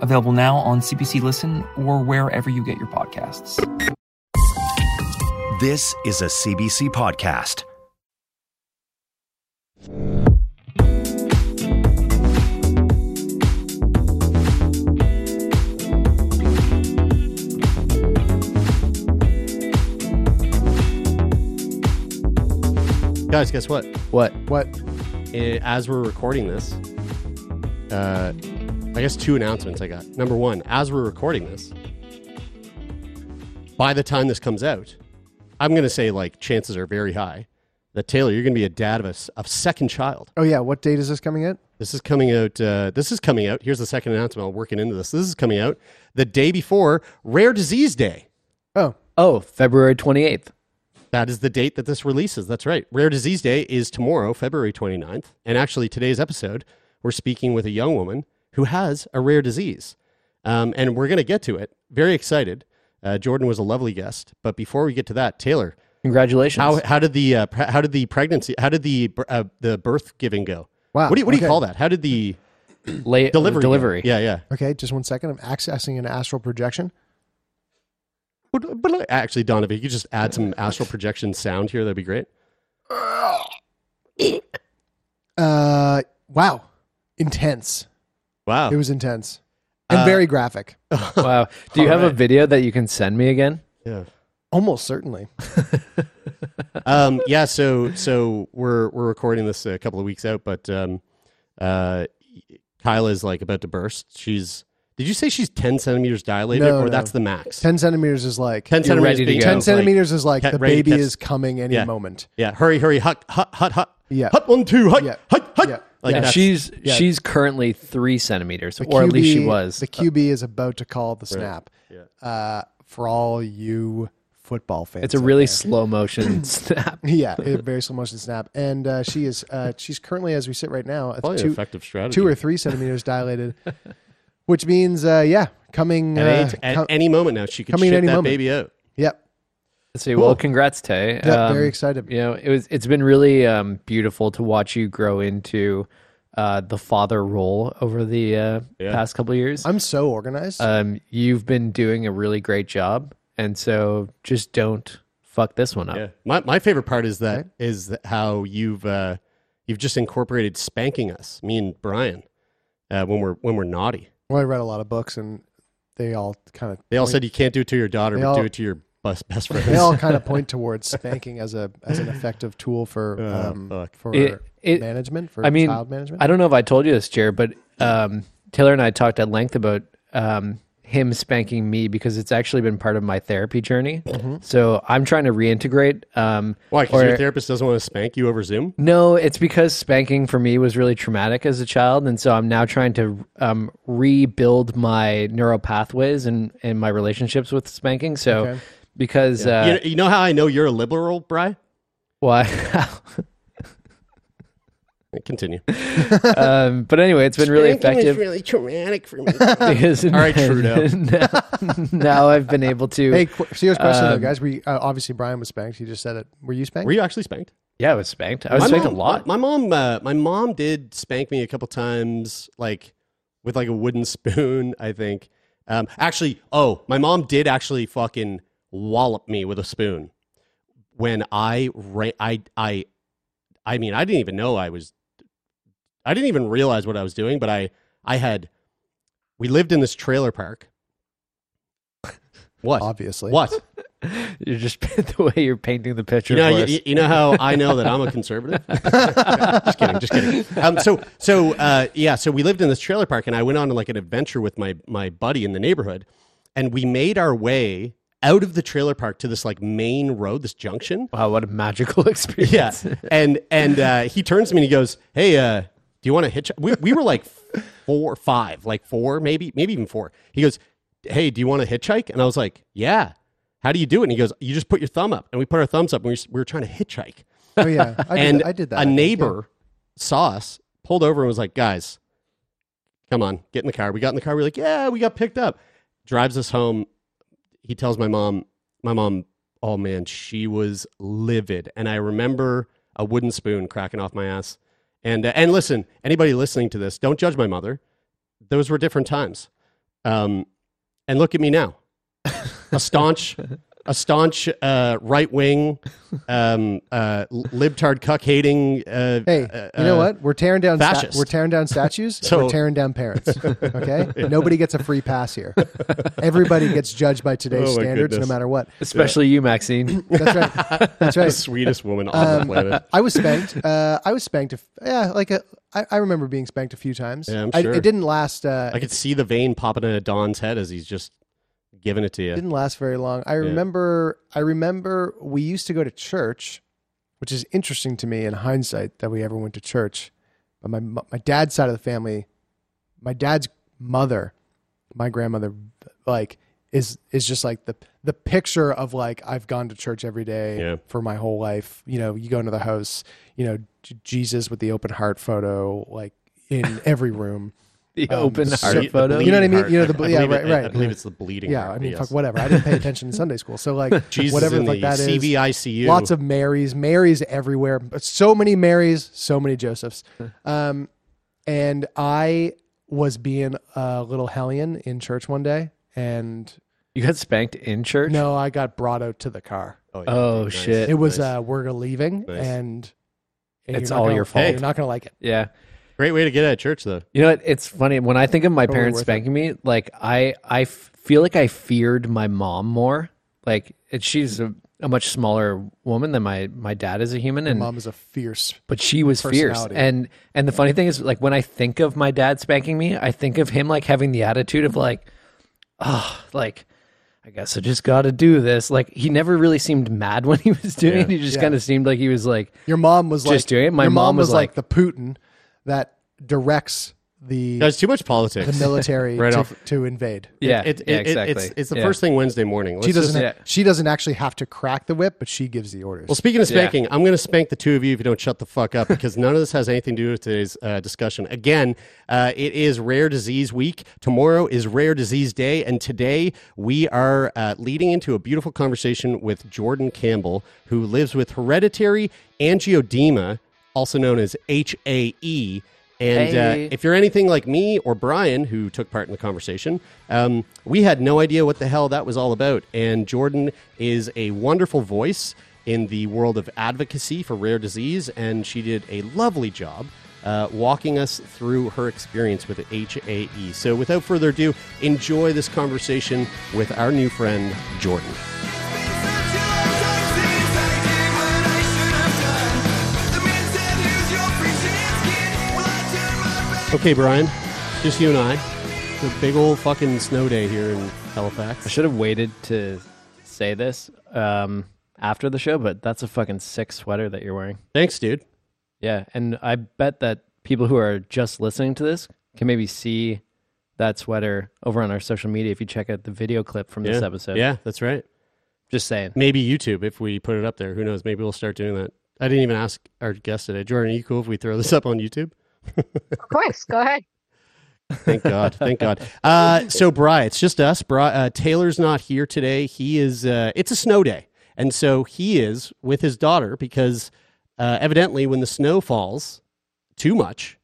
available now on CBC Listen or wherever you get your podcasts. This is a CBC podcast. Guys, guess what? What? What? Eh, As we're recording this, uh, I guess two announcements I got. Number one, as we're recording this, by the time this comes out, I'm going to say like chances are very high that Taylor, you're going to be a dad of a, of second child. Oh yeah, what date is this coming out? This is coming out. Uh, this is coming out. Here's the second announcement. I'm working into this. This is coming out the day before Rare Disease Day. Oh, Oh, February 28th. That is the date that this releases. That's right. Rare Disease Day is tomorrow, February 29th. And actually, today's episode, we're speaking with a young woman who has a rare disease. Um, and we're going to get to it. Very excited. Uh, Jordyn was a lovely guest. But before we get to that, Taylor, Congratulations. how, how did the uh, pre- how did the pregnancy how did the uh, the birth giving go? Wow, What do you, what do you okay. call that? How did the Late delivery go? delivery. Yeah, yeah. okay. Just one second. I'm accessing an astral projection. But, but actually, Don, if you could just add some astral projection sound here, that'd be great. Uh, wow, intense. Wow. It was intense and Uh, very graphic. Wow. Do you have a Alright. video that you can send me again? yeah. Almost certainly. um, yeah, so so we're we're recording this a couple of weeks out, but um, uh, Kyla is like about to burst. She's did you say she's ten centimeters dilated, No, or no. that's the max? Ten centimeters is like Ten centimeters. ready to being go. ten like- centimeters is like Ca- the ready to baby catch- is coming any Yeah. moment. yeah, hurry, hurry, hut, hut, hut, hut. Yeah. hut one, two, hut, Yeah. hut, hut. Yeah. Like Yeah. she's yeah. she's currently three centimeters, The or at least she was. The QB is about to call the snap. Yeah. Uh, for all you football fans, it's a really there. slow motion snap. yeah, a very slow motion snap, and uh, she is uh, she's currently as we sit right now at Probably two, effective strategy. two or three centimeters dilated, which means uh, yeah, coming at, uh, any, at com- any moment now, she could coming ship any that moment. baby out. yep, Let's see. Well, congrats, Tay. Yeah, very excited. You know, it was it's been really um, beautiful to watch you grow into uh, the father role over the uh, Yeah. past couple of years. I'm so organized. um, you've been doing a really great job, and so just don't fuck this one up. Yeah, my my favorite part is that is that how you've uh, you've just incorporated spanking us, me and Brian, uh, when we're when we're naughty. well, I read a lot of books, and they all kind of They all said you can't do it to your daughter, but all- do it to your best best friends. they all kind of point towards spanking as a as an effective tool for um, fuck. for It- it- management for I mean, child management. I don't know if I told you this, Jared, but um, Taylor and I talked at length about um, him spanking me because it's actually been part of my therapy journey. So I'm trying to reintegrate. Um, Why? Because your therapist doesn't want to spank you over Zoom. No, it's because spanking for me was really traumatic as a child, and so I'm now trying to um, rebuild my neural pathways and and my relationships with spanking. So Okay. Because you, uh, know, you know how I know you're a liberal, Bry? why? Continue. um, but anyway, it's been really effective. really traumatic for me. because All right, Trudeau. now, now I've been able to. Hey, qu- serious question though, Um, guys. We uh, obviously Brian was spanked. He just said it. Were you spanked? Were you actually spanked? yeah, I was spanked. I was My spanked mom- a lot. My, my mom, uh, my mom did spank me a couple times, like with like a wooden spoon. I think. Um, actually, oh, my mom did actually fucking wallop me with a spoon when I ran. I I I mean, I didn't even know I was. I didn't even realize what I was doing, but I I had. We lived in this trailer park. What? Obviously. What? You're just the way you're painting the picture. You know, for us. you- you know how I know that I'm a conservative. just kidding, just kidding. Um, so, so uh, yeah, so we lived in this trailer park, and I went on like an adventure with my my buddy in the neighborhood, and we made our way out of the trailer park to this like main road, this junction. wow, what a magical experience! Yeah, and and uh, he turns to me and he goes, "Hey, uh, do you want to hitch?" We we were like four, five, like four, maybe maybe even four. He goes, "Hey, do you want to hitchhike?" And I was like, "Yeah." how do you do it? And he goes, you just put your thumb up. And we put our thumbs up and we, were- we were trying to hitchhike. Oh yeah, I did, and I did that. A think, neighbor saw us, pulled over and was like, guys, come on, get in the car. We got in the car. We are like, yeah, we got picked up. Drives us home. He tells my mom, my mom, oh man, she was livid. And I remember a wooden spoon cracking off my ass. And, uh, and listen, anybody listening to this, don't judge my mother. Those were different times. Um, and look at me now. A staunch, a staunch uh, right wing, um, uh, libtard cuck hating. Uh, Hey, uh, you know uh, what? We're tearing down sta- we're tearing down statues. So- we're tearing down parents. Okay, nobody gets a free pass here. Everybody gets judged by today's Oh, standards, goodness. no matter what. Especially you, Maxine. That's right. That's right. The right. sweetest woman on the Um, planet. I was spanked. Uh, I was spanked. A, f- yeah, like a. I, I remember being spanked a few times. Yeah, I'm I- sure. it didn't last. Uh, I could see the vein popping into Don's head as he's just giving it to you. didn't last very long. I remember I remember we used to go to church, which is interesting to me in hindsight that we ever went to church. But my my dad's side of the family, my dad's mother, my grandmother, like is is just like the the picture of like I've gone to church every day Yeah. for my whole life. You know, you go into the house, you know, J- Jesus with the open heart photo, like in every room. The Um, open so- heart The photo. You know what I mean? heart. You know, the- I- I yeah, believe right, it- I believe it's the bleeding Yeah, heart, I mean, yes. fuck, whatever. I didn't pay attention in Sunday school, so like Jesus whatever in the the that is. CVICU. Lots of Marys, Marys everywhere. But So many Marys, so many Josephs. Um, and I was being a little hellion in church one day, and You got spanked in church? no, I got brought out to the car. Oh, Oh, nice, shit. It was nice. uh, we're leaving, Nice. and, and It's all gonna- your fault. You're not gonna like it. Yeah. Great way to get out of church though. You know what? It's funny when I think of my Totally parents worth it. spanking me. Like I, I f- feel like I feared my mom more. Like it, she's a, a much smaller woman than my my dad is a human, and Mom is a fierce. but she was fierce. Personality. And and the funny thing is, like when I think of my dad spanking me, I think of him like having the attitude of like, oh, like. I guess I just got to do this. Like he never really seemed mad when he was doing Yeah. it. He just Yeah. kind of seemed like he was like, Your mom was Just like doing it. My your mom mom was was like, like- the Putin that directs the There's too much politics. the military Right to, off. to invade. yeah, It, it, yeah, it- exactly. It's, it's the Yeah. first thing Wednesday morning. She Let's doesn't. just- ha- She doesn't actually have to crack the whip, but she gives the orders. Well, speaking of Yeah. spanking, I'm going to spank the two of you if you don't shut the fuck up because none of this has anything to do with today's uh, discussion. Again, uh, it is Rare Disease Week. Tomorrow is Rare Disease Day, and today we are uh, leading into a beautiful conversation with Jordyn Campbell, who lives with hereditary angioedema, also known as HAE. And Hey. uh, if you're anything like me or Brian, who took part in the conversation, um, we had no idea what the hell that was all about. And Jordyn is a wonderful voice in the world of advocacy for rare disease, and she did a lovely job uh, walking us through her experience with HAE. So, without further ado, enjoy this conversation with our new friend, Jordyn. Okay, Brian, just you and I. It's a big old fucking snow day here in Halifax. I should have waited to say this um, after the show, but that's a fucking sick sweater that you're wearing. Thanks, dude. Yeah, and I bet that people who are just listening to this can maybe see that sweater over on our social media if you check out the video clip from this yeah. episode. Yeah, that's right. Just saying. Maybe YouTube if we put it up there. Who knows? Maybe we'll start doing that. I didn't even ask our guest today. Jordyn, are you cool if we throw this up on YouTube? Of course, go ahead. Thank God. Thank God. Uh, so, Bry, it's just us. Bry, uh, Taylor's not here today. He is, uh, it's a snow day. And so he is with his daughter because uh, evidently when the snow falls too much,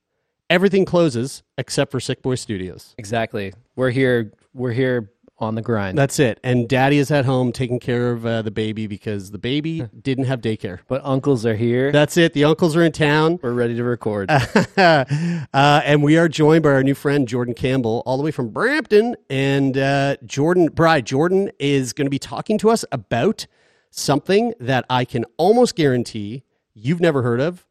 everything closes except for Sick Boy Studios. Exactly. We're here. We're here on the grind. That's it. And daddy is at home taking care of uh, the baby because the baby didn't have daycare. but uncles are here. That's it. The uncles are in town. We're ready to record. uh, and we are joined by our new friend Jordyn Campbell, all the way from Brampton. And uh, Jordyn, Bride, Jordyn is going to be talking to us about something that I can almost guarantee you've never heard of,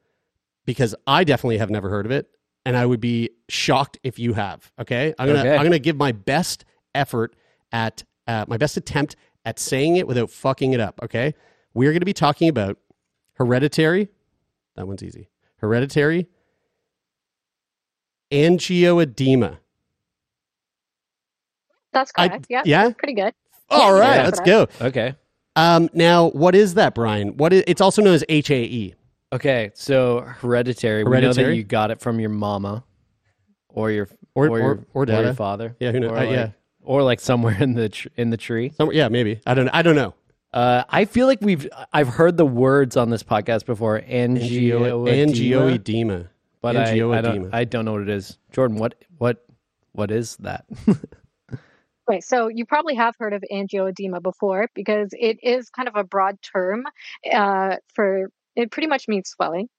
because I definitely have never heard of it, and I would be shocked if you have. Okay, I'm gonna Okay. I'm gonna give my best effort at uh, my best attempt at saying it without fucking it up. Okay, we are going to be talking about hereditary. That one's easy. Hereditary angioedema. That's I- correct. yeah, yeah? pretty good. All right, Yeah. let's go. Okay. Um, now, what is that, Brian? What is? It's also known as HAE. Okay. So hereditary. We know that Hereditary? you got it from your mama, or your Or- or your, or- or your father. Yeah, who knows? Or Uh, like, yeah. Or like somewhere in the tr- in the tree. Some, yeah, maybe. I don't. I don't know. Uh, I feel like we've I've heard the words on this podcast before. Angio Angioedema. but I, I Angioedema. don't I don't know what it is. Jordyn, what what what is that? Right. So you probably have heard of angioedema before because it is kind of a broad term uh, for it pretty much means swelling.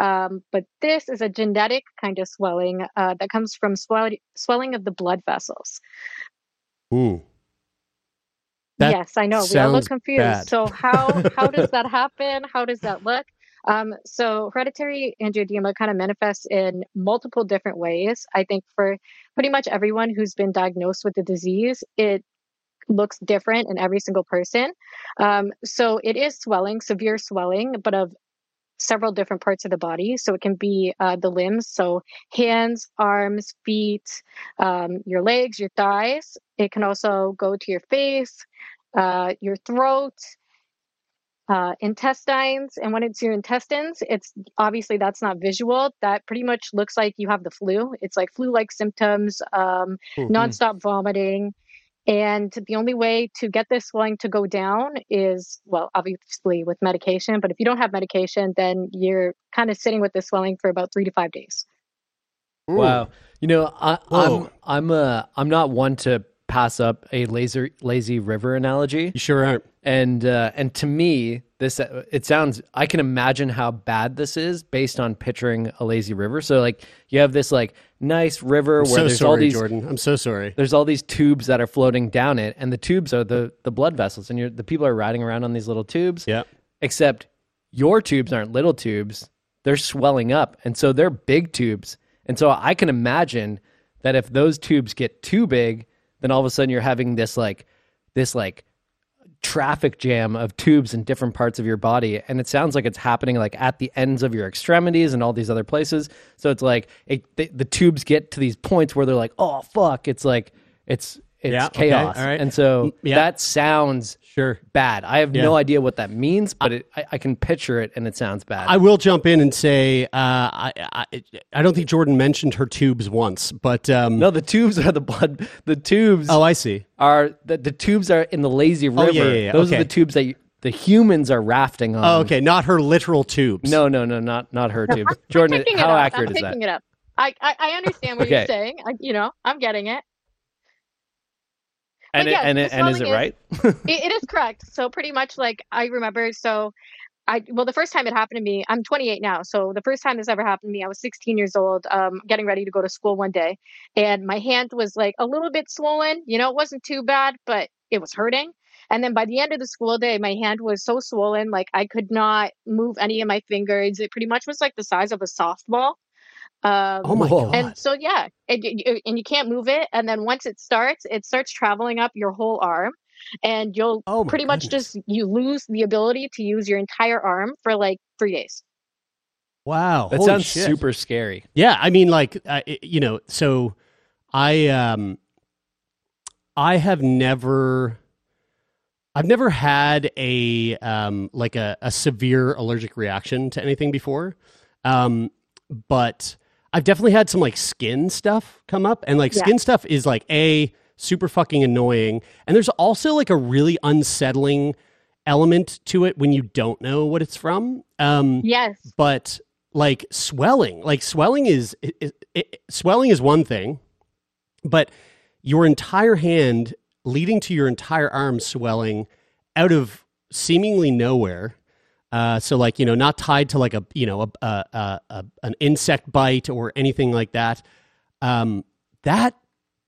Um, but this is a genetic kind of swelling uh, that comes from swell- swelling of the blood vessels. Hmm. That yes, I know. We all look confused. bad. So how how does that happen? How does that look? Um, so hereditary angioedema kind of manifests in multiple different ways. I think for pretty much everyone who's been diagnosed with the disease, it looks different in every single person. Um, so it is swelling, severe swelling, but of several different parts of the body. So it can be uh, the limbs, so hands, arms, feet, um, your legs, your thighs. It can also go to your face, uh, your throat, uh, intestines. And when it's your intestines, it's obviously that's not visual. That pretty much looks like you have the flu. It's like flu like symptoms, um, Mhm. nonstop vomiting. And the only way to get this swelling to go down is, well, obviously with medication. But if you don't have medication, then you're kind of sitting with this swelling for about three to five days. Wow. You know, I, Whoa. I'm I'm uh I'm not one to pass up a laser lazy river analogy. You sure aren't. And uh, and to me, this uh, it sounds. I can imagine how bad this is based on picturing a lazy river. So like you have this like nice river I'm where so there's sorry, all these Jordyn. I'm so sorry. there's all these tubes that are floating down it, and the tubes are the the blood vessels, and you're, the people are riding around on these little tubes. Yeah. Except your tubes aren't little tubes; they're swelling up, and so they're big tubes. And so I can imagine that if those tubes get too big, then all of a sudden you're having this like this like traffic jam of tubes in different parts of your body and it sounds like it's happening like at the ends of your extremities and all these other places. So it's like it, the, the tubes get to these points where they're like oh fuck. It's like it's it's Yeah, okay, chaos all right. and so Yeah. that sounds Sure. bad i have Yeah. no idea what that means but it, I, I can picture it and it sounds bad I will jump in and say uh, I, I I don't think Jordyn mentioned her tubes once, but um, no the tubes are the blood the tubes oh, I see. are the, the tubes are in the lazy river Oh, yeah, yeah, yeah, those okay. are the tubes that you, the humans are rafting on Oh, okay, not her literal tubes. No, no, no, not not her tubes. Jordyn, I'm picking how it up. accurate I'm is picking that? it up. I, I, I understand what Okay. you're saying. I, you know, I'm getting it. And But it, and it, and is it right? it, it is correct. So pretty much like I remember. So I well, the first time it happened to me, I'm 28 now. So the first time this ever happened to me, I was 16 years old, um, getting ready to go to school one day, and my hand was like a little bit swollen. You know, it wasn't too bad, but it was hurting. And then by the end of the school day, my hand was so swollen, like I could not move any of my fingers. It pretty much was like the size of a softball. Um, Oh my god. and so yeah, and you, and you can't move it. And then once it starts, it starts traveling up your whole arm, and you'll Oh my pretty much just you lose the ability to use your entire arm for like three days. wow. That holy sounds shit. super scary. Yeah, I mean, like, uh, it- you know, so I, um, I have never, I've never had a, um, like a, a severe allergic reaction to anything before. Um, but I've definitely had some like skin stuff come up, and like Yeah. skin stuff is like a super fucking annoying, and there's also like a really unsettling element to it when you don't know what it's from. Um, Yes, but like swelling like swelling is it, it, it- swelling is one thing but your entire hand leading to your entire arm swelling out of seemingly nowhere uh, so like you know not tied to like a you know a, a, a, a an insect bite or anything like that um, that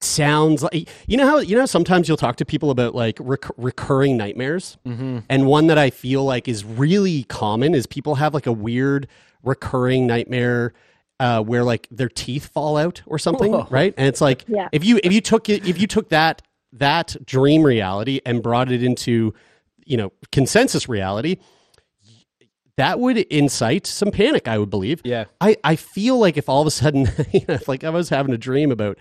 sounds like you know how you know sometimes you'll talk to people about like rec- recurring nightmares Mm-hmm. and one that I feel like is really common is people have like a weird recurring nightmare uh, where like their teeth fall out or something, Whoa. right? And it's like Yeah. if you if you took it if you took that that dream reality and brought it into you know consensus reality, that would incite some panic. I would believe. Yeah. I, I feel like if all of a sudden, you know, if like I was having a dream about,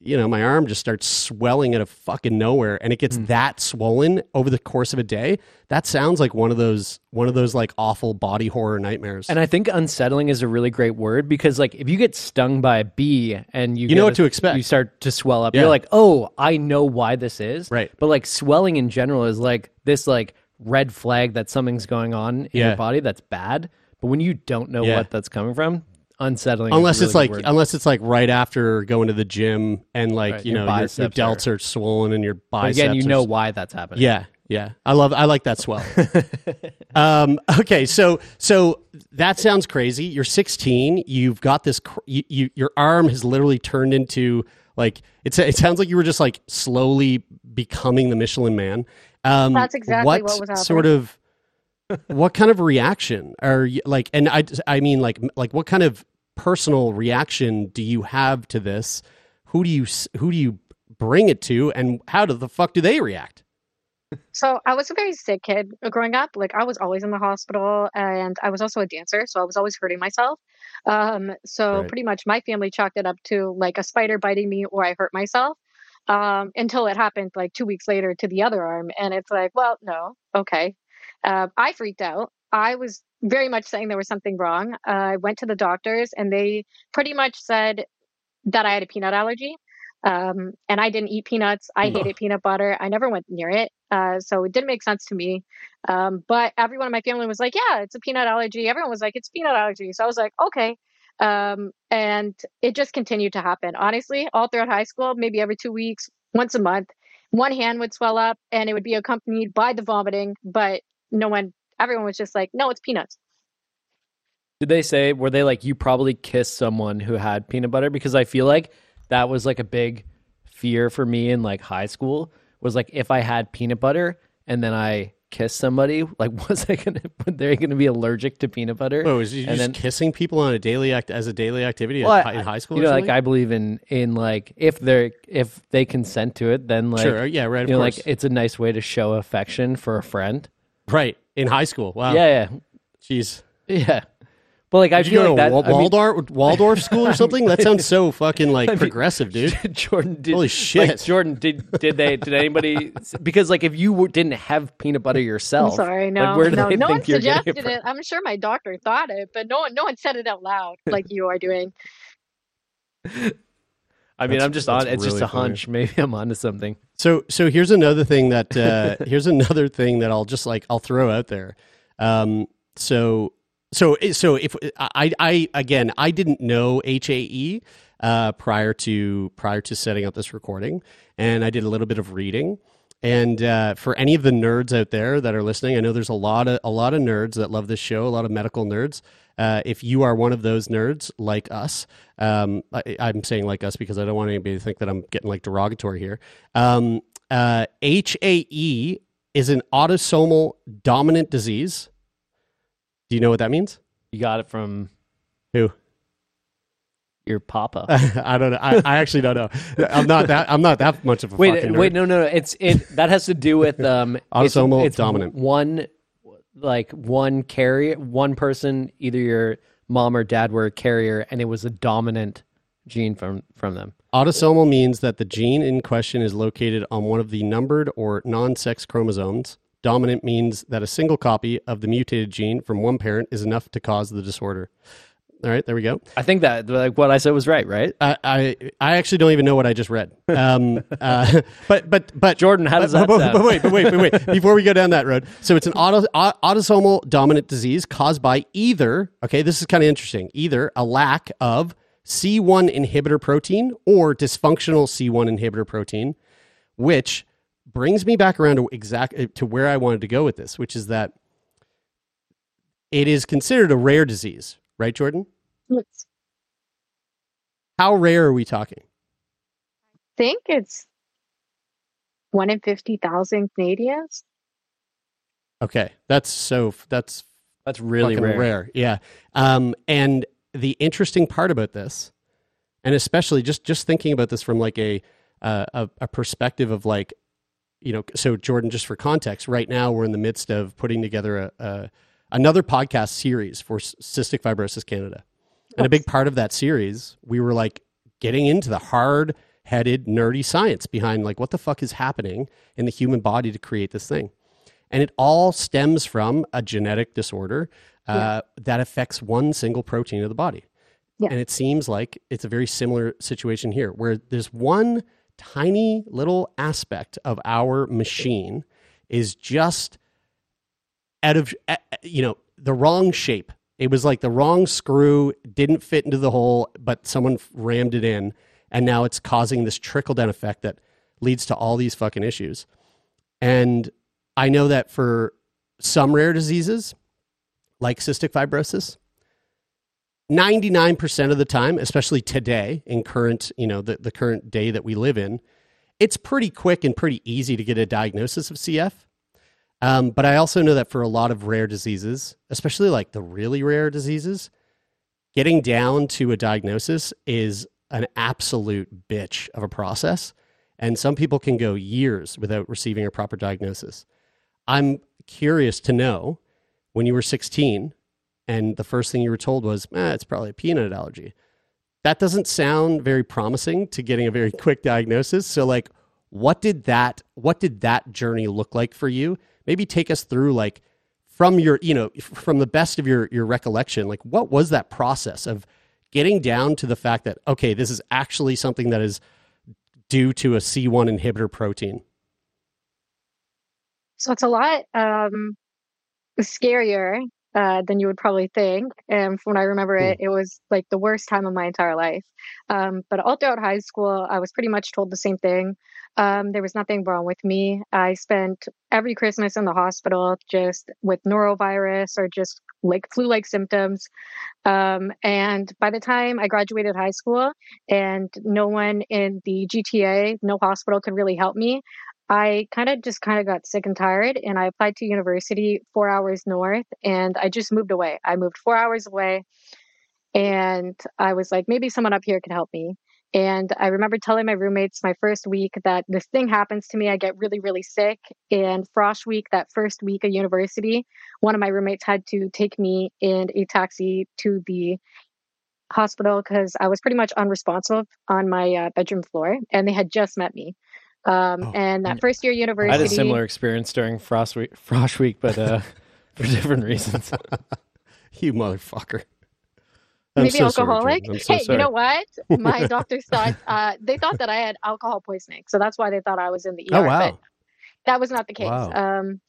you know, my arm just starts swelling out of fucking nowhere and it gets hmm. that swollen over the course of a day. That sounds like one of those one of those like awful body horror nightmares. And I think unsettling is a really great word because, like, if you get stung by a bee and you You get know a- what to expect. you start to swell up. Yeah. You're like, oh, I know why this is. Right. But like swelling in general is like this like red flag that something's going on in Yeah. your body that's bad. But when you don't know Yeah. what that's coming from, unsettling. is unless really it's like word. unless it's like right after going to the gym and like Right, you your know your, your biceps delts are, swollen and your But biceps again, you are know why that's happening. Yeah, yeah. I love I like that swell. um, okay, so so that sounds crazy. You're 16. You've got this. cr- You, you, your arm has literally turned into like it's. It sounds like you were just like slowly becoming the Michelin Man. Um, That's exactly what was happening. Sort of. what kind of reaction are you like? And I I mean like like what kind of personal reaction do you have to this? Who do you who do you bring it to, and how do the fuck do they react? So I was a very sick kid growing up. Like I was always in the hospital, and I was also a dancer, so I was always hurting myself. Um, so Right. pretty much my family chalked it up to like a spider biting me or I hurt myself. Um, until it happened like two weeks later to the other arm, and it's like, well, no, okay. Uh, I freaked out. I was very much saying there was something wrong. Uh, I went to the doctors, and they pretty much said that I had a peanut allergy. Um, and I didn't eat peanuts. I hated peanut butter. I never went near it. Uh, so it didn't make sense to me. Um, but everyone in my family was like, yeah, it's a peanut allergy. Everyone was like, it's peanut allergy. So I was like, okay. Um, and it just continued to happen. Honestly, all throughout high school, maybe every two weeks, once a month, one hand would swell up and it would be accompanied by the vomiting. But no one, everyone was just like, no, it's peanuts. Did they say were they like you probably kissed someone who had peanut butter? Because I feel like that was like a big fear for me in like high school was like if I had peanut butter and then I kissed somebody, like was I gonna were they gonna be allergic to peanut butter? Oh, is you And just then- kissing people on a daily act as a daily activity Well, at in high school? You know, like? I believe in in like if they're if they consent to it, then like Sure, yeah, right, you know, course. like it's a nice way to show affection for a friend. right in high school. Wow. Yeah, yeah, Jeez. yeah, yeah. But like I Did you feel go like to that Wal- I mean- Waldorf Waldorf school or something? That sounds so fucking like I mean, progressive, dude. Jordyn, did, Holy like, shit. Jordyn, did did they did anybody because like if you were- didn't have peanut butter yourself, I'm sorry, like, no, where no, no one think you're suggested it it. I'm sure my doctor thought it, but no one, no one said it out loud like you are doing. I mean, That's- I'm just on. that's It's just really a hunch. Maybe I'm onto something. So so here's another thing that uh, here's another thing that I'll just like I'll throw out there. Um, so so so if I I again I didn't know HAE uh, prior to prior to setting up this recording, and I did a little bit of reading. And uh, for any of the nerds out there that are listening, I know there's a lot of a lot of nerds that love this show, a lot of medical nerds. Uh, if you are one of those nerds like us, um, I, I'm saying like us because I don't want anybody to think that I'm getting like derogatory here. Um, uh, HAE is an autosomal dominant disease. Do you know what that means? You got it from Who? your papa. I don't know. I, I actually don't know. I'm not that. I'm not that much of a wait, fucking wait, no, no, no. It's it that has to do with um it's- Autosomal it's dominant. One, like one carrier, one person, either your mom or dad were a carrier, and it was a dominant gene from from them. Autosomal means that the gene in question is located on one of the numbered or non-sex chromosomes. Dominant means that a single copy of the mutated gene from one parent is enough to cause the disorder. All right, there we go. I think that like what I said was right, right? I, I I actually don't even know what I just read. Um, uh, but but but Jordyn, how does but, that but, sound? But wait, but wait, but wait. Before we go down that road, so it's an auto, autosomal dominant disease caused by either. Okay, this is kind of interesting. Either a lack of C1 inhibitor protein or dysfunctional C1 inhibitor protein, which brings me back around to exact to where I wanted to go with this, which is that it is considered a rare disease, right, Jordyn? It's, How rare are we talking? I think it's one in fifty thousand Canadians. Okay, that's so that's That's really fucking rare. Yeah. Um, and the interesting part about this, and especially just just thinking about this from like a uh, a, a perspective of like, you know, so Jordyn, just for context, right now we're in the midst of putting together a, a another podcast series for Cystic Fibrosis Canada, and a big part of that series, we were like getting into the hard headed nerdy science behind like what the fuck is happening in the human body to create this thing. And it all stems from a genetic disorder uh, that affects one single protein of the body. Yeah. And it seems like it's a very similar situation here where there's one tiny little aspect of our machine is just out of uh, you know the wrong shape. It was like the wrong screw didn't fit into the hole, but someone rammed it in, and now it's causing this trickle down effect that leads to all these fucking issues. And I know that for some rare diseases, like cystic fibrosis, 99% of the time, especially today in current, you know, the, the current day that we live in, it's pretty quick and pretty easy to get a diagnosis of CF. Um, but I also know that for a lot of rare diseases, especially like the really rare diseases, getting down to a diagnosis is an absolute bitch of a process. And some people can go years without receiving a proper diagnosis. I'm curious to know when you were 16 and the first thing you were told was, eh, it's probably a peanut allergy. That doesn't sound very promising to getting a very quick diagnosis. So like what did that what did that journey look like for you? Maybe take us through like from your, you know, from the best of your your recollection, like what was that process of getting down to the fact that okay, this is actually something that is due to a C1 inhibitor protein? So it's a lot um, scarier uh, than you would probably think. And from when I remember it, it was like the worst time of my entire life. Um, but all throughout high school, I was pretty much told the same thing. Um, there was nothing wrong with me. I spent every Christmas in the hospital just with norovirus or just like flu like symptoms. Um, and by the time I graduated high school and no one in the GTA, no hospital could really help me, I kind of just kind of got sick and tired and I applied to university four hours north and I just moved away. I moved four hours away and I was like, maybe someone up here could help me. And I remember telling my roommates my first week that this thing happens to me. I get really, really sick. And Frosh week, that first week of university, one of my roommates had to take me in a taxi to the hospital because I was pretty much unresponsive on my uh, bedroom floor and they had just met me. Um, Oh, and that first year university. I had a similar experience during Frosh Week, Frosh Week, but uh, for different reasons. you motherfucker. I'm maybe so alcoholic. Jordyn. I'm so hey, sorry. you know what? My doctors thought uh, they thought that I had alcohol poisoning, so that's why they thought I was in the ER. Oh but wow. that was not the case. Wow. Um,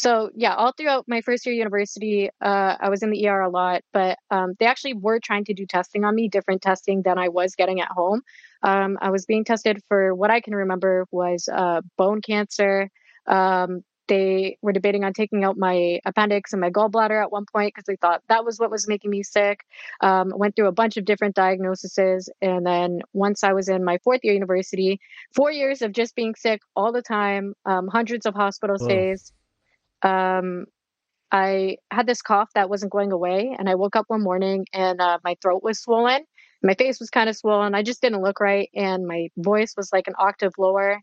so yeah, all throughout my first year university, uh, I was in the ER a lot, but um, they actually were trying to do testing on me, different testing than I was getting at home. Um, I was being tested for what I can remember was uh, bone cancer. Um, they were debating on taking out my appendix and my gallbladder at one point because they thought that was what was making me sick. Um, went through a bunch of different diagnoses, and then once I was in my fourth year university, four years of just being sick all the time, um, hundreds of hospital stays. Um, I had this cough that wasn't going away, and I woke up one morning and uh, my throat was swollen. My face was kind of swollen. I just didn't look right, and my voice was like an octave lower.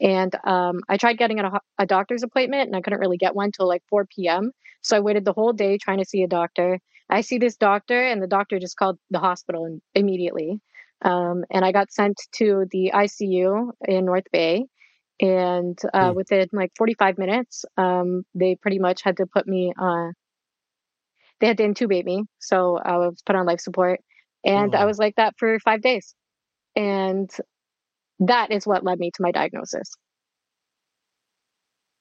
And um, I tried getting a, a doctor's appointment, and I couldn't really get one till like 4 p.m. So I waited the whole day trying to see a doctor. I see this doctor, and the doctor just called the hospital immediately. Um, and I got sent to the ICU in North Bay. And uh, within like 45 minutes, um, they pretty much had to put me on, they had to intubate me. So I was put on life support. And I was like that for five days. And that is what led me to my diagnosis.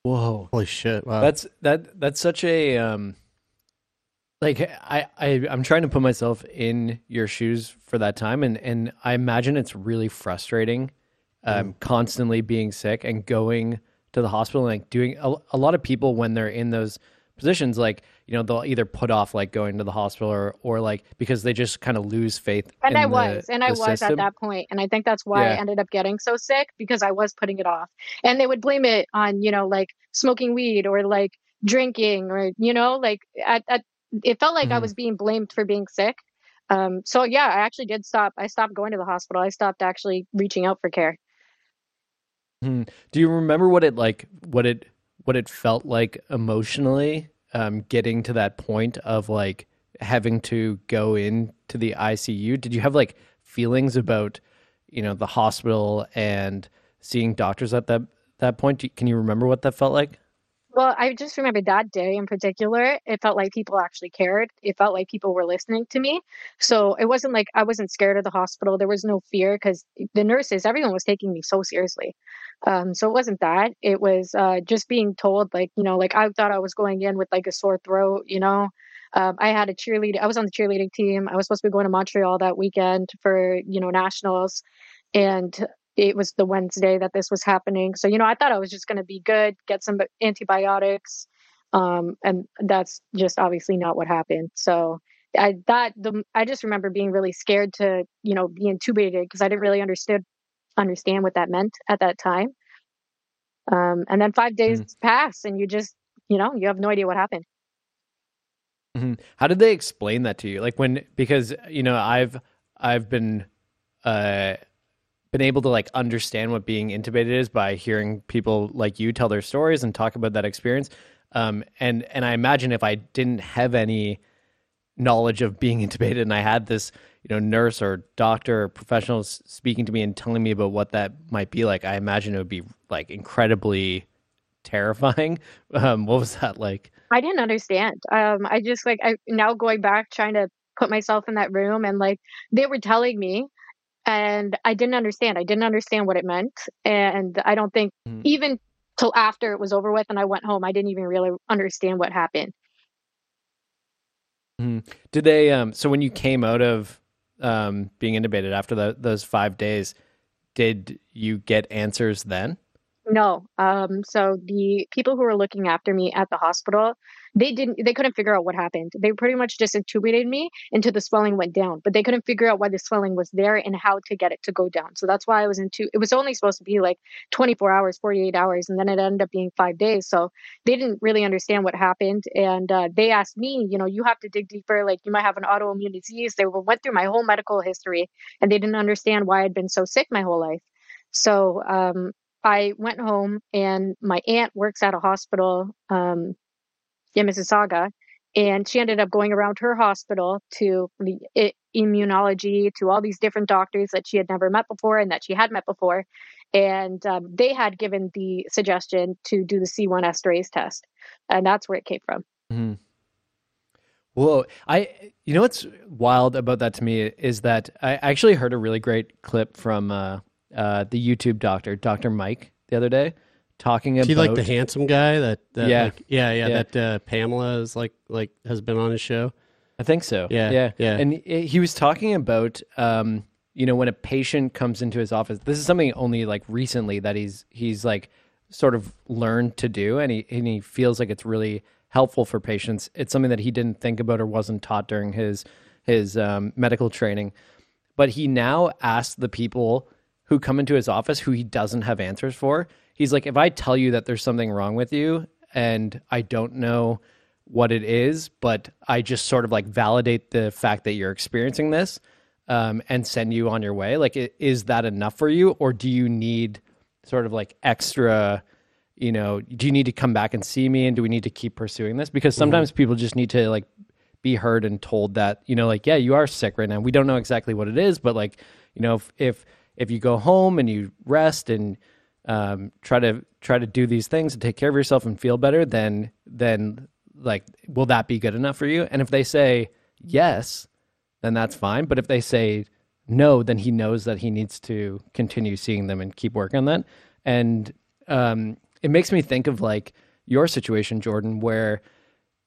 Whoa. Holy shit. Wow. That's that that's such a um like I, I I'm trying to put myself in your shoes for that time and and I imagine it's really frustrating um constantly being sick and going to the hospital and like doing a, a lot of people when they're in those positions like you know they'll either put off like going to the hospital or or like because they just kind of lose faith And I the- was, and I was at that point, and I think that's why I ended up getting so sick because I was putting it off. And they would blame it on, you know, like smoking weed or like drinking or you know, like at, at it felt like I Mhm. was being blamed for being sick. Um, so yeah, I actually did stop. I stopped going to the hospital. I stopped actually reaching out for care. Hmm. Do you remember what it like what it what it felt like emotionally um getting to that point of like having to go into the ICU? Did you have like feelings about you know the hospital and seeing doctors at that that point? Can you remember what that felt like? Well, I just remember that day in particular, it felt like people actually cared. It felt like people were listening to me. So it wasn't like I wasn't scared of the hospital. There was no fear because the nurses, everyone was taking me so seriously. Um, so it wasn't that. It was uh, just being told, like, you know, like I thought I was going in with like a sore throat, you know. Um, I had a cheerleader, I was on the cheerleading team. I was supposed to be going to Montreal that weekend for, you know, nationals. And it was the Wednesday that this was happening. So, you know, I thought I was just going to be good, get some antibiotics. Um, and that's just obviously not what happened. So I, that, the, I just remember being really scared to, you know, be intubated because I didn't really understood, understand what that meant at that time. Um, and then five days Mhm. pass and you just, you know, you have no idea what happened. Mhm. How did they explain that to you? Like when because you know I've I've been uh been able to like understand what being intubated is by hearing people like you tell their stories and talk about that experience. Um and and I imagine if I didn't have any knowledge of being intubated and I had this you know nurse or doctor or professional speaking to me and telling me about what that might be like, I imagine it would be like incredibly terrifying. Um what was that like? I didn't understand. Um, I just like I now going back trying to put myself in that room and like they were telling me and I didn't understand. I didn't understand what it meant. And I don't think Mhm. even till after it was over with and I went home, I didn't even really understand what happened. Mhm. Did they? Um, so when you came out of um, being intubated after the, those five days, did you get answers then? No. Um, so the people who were looking after me at the hospital, they didn't they couldn't figure out what happened. They pretty much just intubated me until the swelling went down, but they couldn't figure out why the swelling was there and how to get it to go down. So that's why I was into it was only supposed to be like 24 hours, 48 hours, and then it ended up being five days. So they didn't really understand what happened. And uh, they asked me, you know, you have to dig deeper, like you might have an autoimmune disease. They went through my whole medical history and they didn't understand why I'd been so sick my whole life. So um, I went home, and my aunt works at a hospital um, in Mississauga, and she ended up going around her hospital to the immunology to all these different doctors that she had never met before and that she had met before, and um, they had given the suggestion to do the C1 esterase test, and that's where it came from. Mm-hmm. I you know what's wild about that to me is that I actually heard a really great clip from uh, uh, the YouTube doctor, Doctor Mike, the other day, talking Is about he like the handsome guy that, that Yeah. like, yeah, yeah, Yeah. that uh, Pamela is like like has been on his show. I think so. Yeah, yeah, yeah. And he he was talking about, um, you know, when a patient comes into his office. This is something only like recently that he's he's like sort of learned to do, and he and he feels like it's really helpful for patients. It's something that he didn't think about or wasn't taught during his his um, medical training. But he now asks the people who come into his office who he doesn't have answers for. He's like, if I tell you that there's something wrong with you and I don't know what it is, but I just sort of like validate the fact that you're experiencing this um, and send you on your way, like, is that enough for you? Or do you need sort of like extra, you know, do you need to come back and see me? And do we need to keep pursuing this? Because sometimes people just need to like be heard and told that you know like yeah you are sick right now we don't know exactly what it is but like you know if if, if you go home and you rest and um, try to try to do these things and take care of yourself and feel better then then like will that be good enough for you? And if they say yes then that's fine. But if they say no then he knows that he needs to continue seeing them and keep working on that. And um, it makes me think of like your situation jordyn where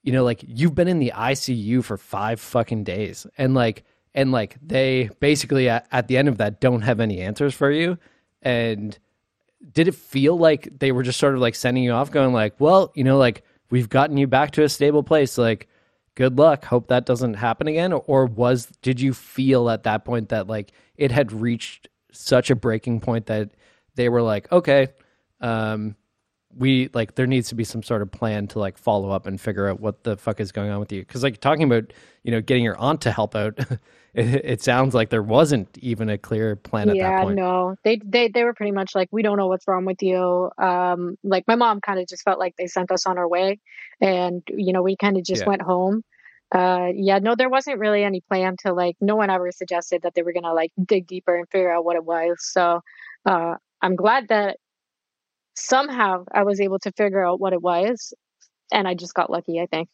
you know, like you've been in the ICU for five fucking days, and like, and like they basically at, at the end of that don't have any answers for you. And did it feel like they were just sort of like sending you off, going like, well, you know, like we've gotten you back to a stable place, like good luck, hope that doesn't happen again, or was did you feel at that point that like it had reached such a breaking point that they were like, okay, um, we like there needs to be some sort of plan to like follow up and figure out what the fuck is going on with you because like talking about you know getting your aunt to help out it, it sounds like there wasn't even a clear plan at that yeah, point no, they they they were pretty much like, we don't know what's wrong with you. Um, like my mom kind of just felt like they sent us on our way, and you know we kind of just Yeah. went home. uh, yeah, no, there wasn't really any plan to like. No one ever suggested that they were gonna like dig deeper and figure out what it was. So uh, I'm glad that somehow I was able to figure out what it was, and I just got lucky. I think.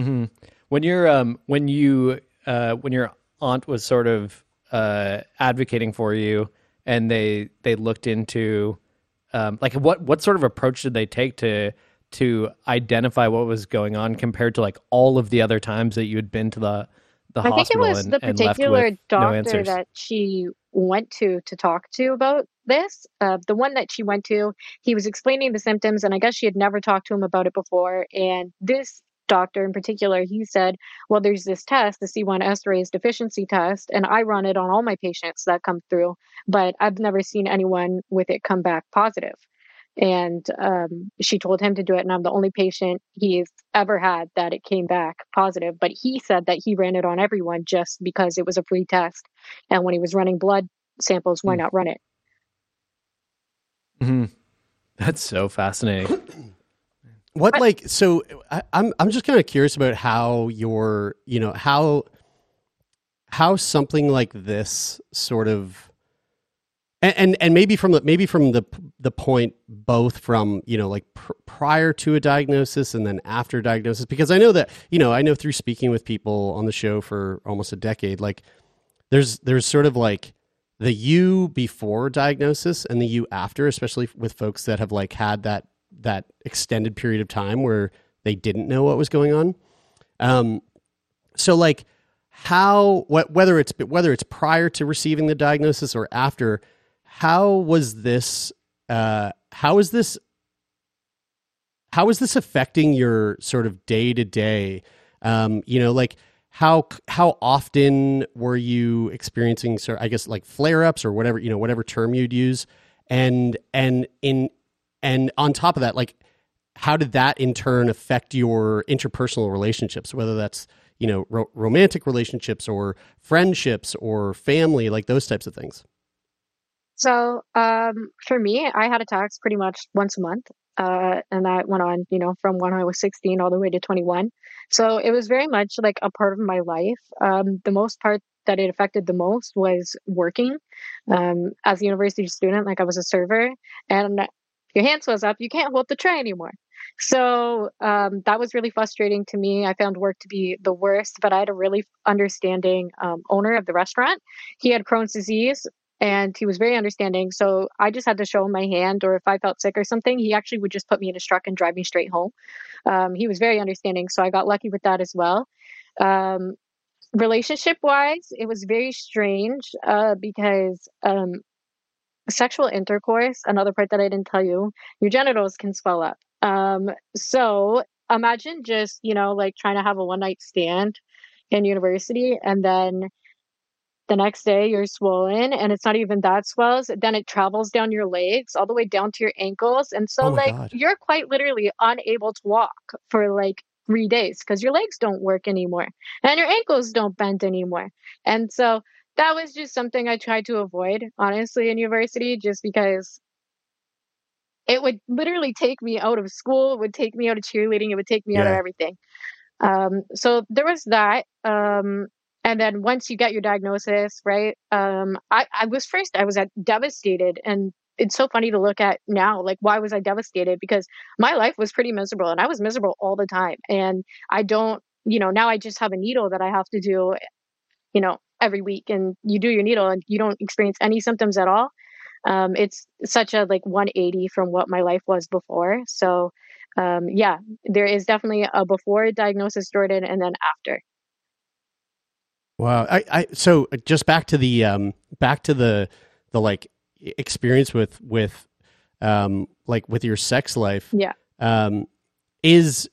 hmm When you're um when you uh when your aunt was sort of uh advocating for you, and they they looked into um like what what sort of approach did they take to to identify what was going on compared to like all of the other times that you had been to the the hospital I think it was and, the particular no doctor answers. that she went to to talk to about this. Uh, the one that she went to, he was explaining the symptoms, and I guess she had never talked to him about it before. And this doctor in particular, he said, Well, there's this test, the C1 esterase deficiency test, and I run it on all my patients that come through, but I've never seen anyone with it come back positive. And um, she told him to do it, and I'm the only patient he's ever had that it came back positive. But he said that he ran it on everyone just because it was a free test, and when he was running blood samples, why not run it? Mhm. That's so fascinating. What like so? I, I'm I'm just kind of curious about how your you know how how something like this sort of and and, and maybe from the maybe from the the point both from you know like pr- prior to a diagnosis and then after diagnosis because I know that you know I know through speaking with people on the show for almost a decade like there's there's sort of like the you before diagnosis and the you after especially with folks that have like had that that extended period of time where they didn't know what was going on. Um so like how what whether it's whether it's prior to receiving the diagnosis or after how was this uh how is this how is this affecting your sort of day to day you know like how how often were you experiencing sort i guess like flare ups or whatever you know whatever term you'd use? And and in and on top of that like how did that in turn affect your interpersonal relationships? Whether that's you know ro- romantic relationships or friendships or family like those types of things So um, for me, I had attacks pretty much once a month. Uh, and that went on, you know, from when I was 16 all the way to 21. So it was very much like a part of my life. Um, the most part that it affected the most was working. Um, as a university student, like I was a server, and your hand swells up, you can't hold the tray anymore. So um, that was really frustrating to me. I found work to be the worst, but I had a really understanding um, owner of the restaurant. He had Crohn's disease and he was very understanding. So I just had to show him my hand, or if I felt sick or something, he actually would just put me in his truck and drive me straight home. Um, he was very understanding, so I got lucky with that as well. Um, relationship wise, it was very strange uh, because um, sexual intercourse, another part that I didn't tell you, your genitals can swell up. Um, so imagine just, you know, like trying to have a one night stand in university and then the next day you're swollen and it's not even that swells then it travels down your legs all the way down to your ankles and so Oh like God. you're quite literally unable to walk for like three days because your legs don't work anymore and your ankles don't bend anymore and so that was just something i tried to avoid honestly in university just because it would literally take me out of school it would take me out of cheerleading it would take me out of everything um, so there was that. Um, and then once you get your diagnosis, right? Um, I, I was first, I was at devastated. And it's so funny to look at now. Like, why was I devastated? Because my life was pretty miserable and I was miserable all the time. And I don't, you know, now I just have a needle that I have to do, you know, every week. And you do your needle and you don't experience any symptoms at all. Um, it's such a like 180 from what my life was before. So, um, yeah, there is definitely a before diagnosis, Jordyn, and then after. Wow. I, I so just back to the um back to the the like experience with with um like with your sex life. Yeah. Um is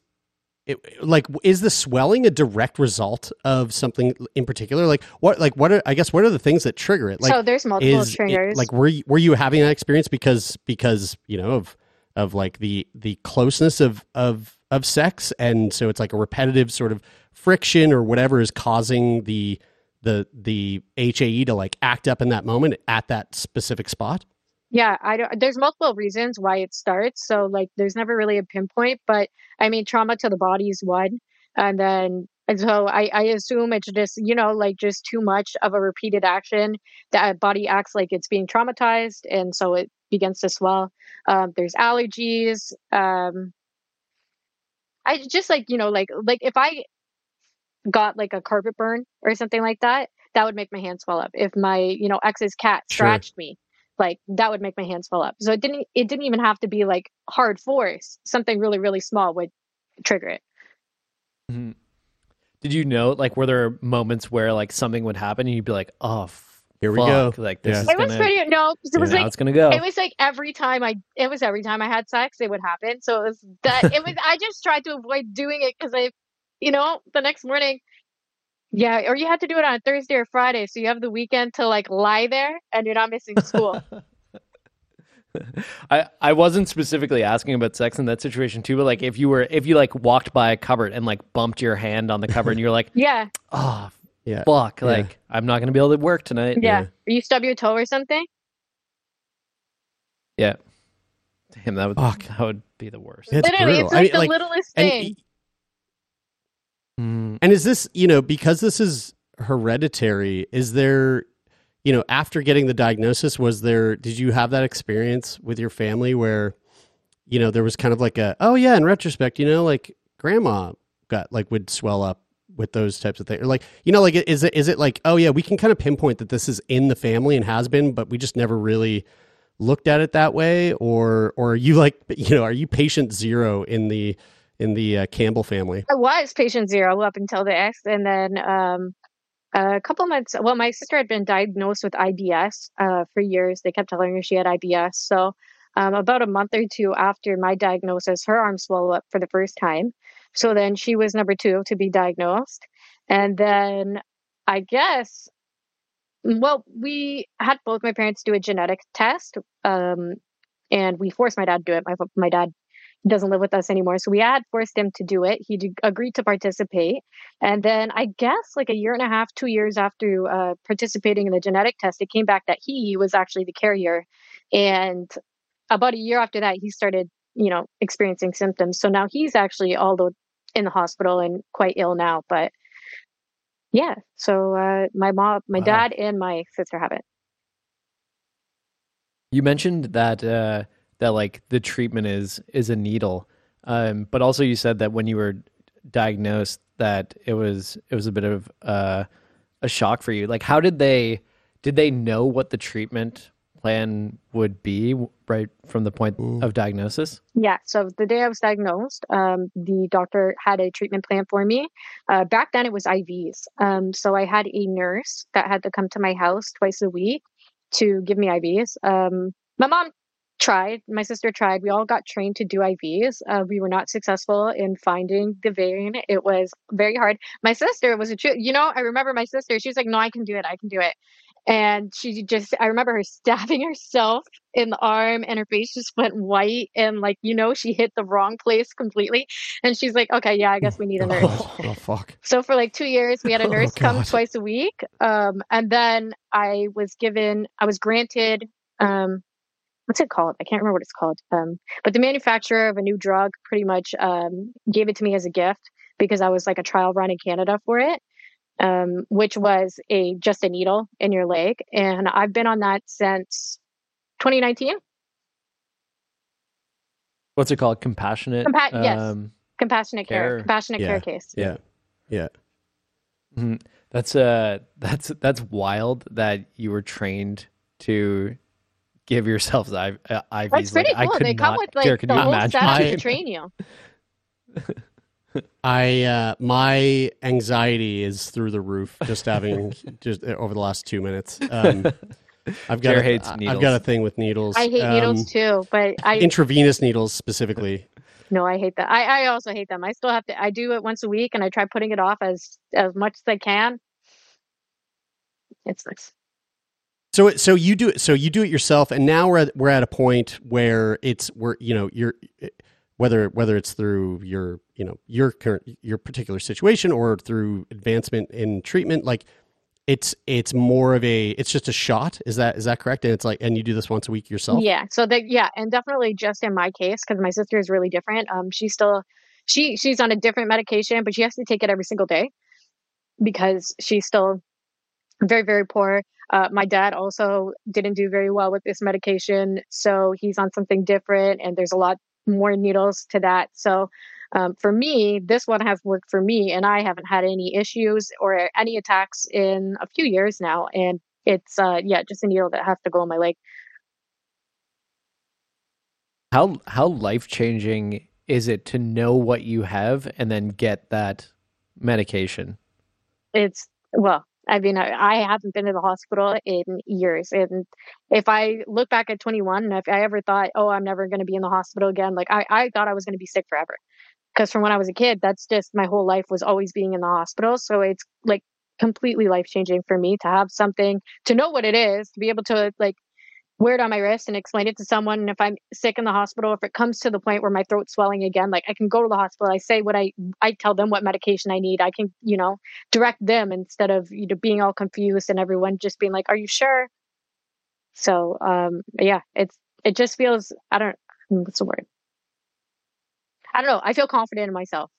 it, like is the swelling a direct result of something in particular? Like what like what are I guess what are the things that trigger it? Like so there's multiple is it- triggers. like were you, were you having that experience because because you know of of like the the closeness of of of sex and so it's like a repetitive sort of friction or whatever is causing the the the HAE to like act up in that moment at that specific spot. Yeah, I don't, there's multiple reasons why it starts. So like there's never really a pinpoint, but I mean trauma to the body is one. and then and so I, I assume it's just you know like just too much of a repeated action that body acts like it's being traumatized and so it begins to swell um, there's allergies um, i just like you know like like if i got like a carpet burn or something like that that would make my hand swell up if my you know ex's cat Sure. scratched me like that would make my hand swell up so it didn't it didn't even have to be like hard force something really really small would trigger it Mhm. Did you know, like, were there moments where like something would happen and you'd be like, "Oh, Here we fuck, go. Like this Yeah. is it gonna, was pretty no 'cause it was now like it's gonna go." it was like every time I it was every time I had sex it would happen. So it was that it was I just tried to avoid doing it because I you know, the next morning yeah, or you had to do it on a Thursday or Friday, so you have the weekend to like lie there and you're not missing school. I I wasn't specifically asking about sex in that situation too, but like if you were if you like walked by a cupboard and like bumped your hand on the cupboard and you're like, yeah, "Oh, Yeah. fuck!" Yeah. Like I'm not gonna be able to work tonight. yeah. Or you stub your toe or something. Yeah. Damn, that would Fuck. that would be the worst. It's Literally, brutal. it's I like mean, the like, littlest thing. Mm, And is this, you know, because this is hereditary, is there, you know, after getting the diagnosis, was there, did you have that experience with your family where, you know, there was kind of like a, oh, yeah, in retrospect, you know, like grandma got, like, would swell up with those types of things? Or like, you know, like, is it, is it like, oh, yeah, we can kind of pinpoint that this is in the family and has been, but we just never really looked at it that way? Or, or are you like, you know, are you patient zero in the, in the uh, Campbell family? I was patient zero up until the X, and then um, a couple months. Well, my sister had been diagnosed with IBS uh, for years. They kept telling her she had IBS. So, um, about a month or two after my diagnosis, her arm swelled up for the first time. So then she was number two to be diagnosed, and then I guess. Well, we had both my parents do a genetic test, um, and we forced my dad to do it. My my dad doesn't live with us anymore. So we had forced him to do it. He agreed to participate. And then I guess like a year and a half, two years after uh, participating in the genetic test, it came back that he was actually the carrier. And about a year after that, he started, you know, experiencing symptoms. So now he's actually although in the hospital and quite ill now. But yeah, so uh, my mom, my Wow. dad, and my sister have it. You mentioned that uh, that like the treatment is is a needle, um, but also you said that when you were diagnosed that it was it was a bit of uh, a shock for you. Like, how did they did they know what the treatment plan would be right from the point of diagnosis? Yeah, so the day I was diagnosed, um, the doctor had a treatment plan for me. Uh, back then, it was IVs. Um, so I had a nurse that had to come to my house twice a week to give me IVs. Um, my mom tried, my sister tried. We all got trained to do IVs. Uh, we were not successful in finding the vein. It was very hard. My sister was a true, you know, I remember my sister, she was like, No, I can do it. I can do it. And she just, I remember her stabbing herself in the arm and her face just went white and like you know she hit the wrong place completely and she's like okay yeah i guess we need a nurse. Oh, oh, fuck. so for like two years we had a Oh, nurse come twice a week um and then i was given i was granted um what's it called? I can't remember what it's called um but the manufacturer of a new drug pretty much um gave it to me as a gift because i was like a trial run in canada for it um, which was a just a needle in your leg, and I've been on that since 2019. What's it called? Compassionate. Compa- yes. um, Compassionate care, Care. compassionate Yeah. care case. Yeah. Yeah. mhm. That's uh that's that's wild that you were trained to give yourselves I- uh, IVs. That's pretty like, I cool. could They come with like can the whole imagine? setup to train you. I uh, my anxiety is through the roof just having just uh, over the last two minutes. Um, I've got Jer a, hates I- I've got a thing with needles. I hate Um, needles too, but I intravenous needles specifically. no, I hate that. I, I also hate them. I still have to. I do it once a week, and I try putting it off as as much as I can. It sucks. So so you do it so you do it yourself, and now we're at, we're at a point where it's we're you know you're whether whether it's through your you know your current your particular situation or through advancement in treatment, like it's it's more of a it's just a shot. Is that is that correct? And it's like and you do this once a week yourself. Yeah. So that yeah, and definitely just in my case because my sister is really different. Um, she still she she's on a different medication, but she has to take it every single day because she's still very very poor. Uh, my dad also didn't do very well with this medication, so he's on something different, and there's a lot more needles to that. So um, for me, this one has worked for me, and I haven't had any issues or any attacks in a few years now. And it's uh, yeah, just a needle that has to go in my leg. How how life changing is it to know what you have and then get that medication? It's well, I mean, I, haven't been to the hospital in years, and if I look back at 21, and if I ever thought, oh, I'm never going to be in the hospital again, like I, I thought I was going to be sick forever, because from when I was a kid, that's just my whole life was always being in the hospital. So it's like completely life changing for me to have something to know what it is, to be able to like wear it on my wrist and explain it to someone. And if I'm sick in the hospital, if it comes to the point where my throat's swelling again, like I can go to the hospital. I say what I, I tell them what medication I need. I can, you know, direct them instead of, you know, being all confused and everyone just being like, are you sure? So, um, yeah, it's, it just feels, I don't, what's the word? I don't know. I feel confident in myself.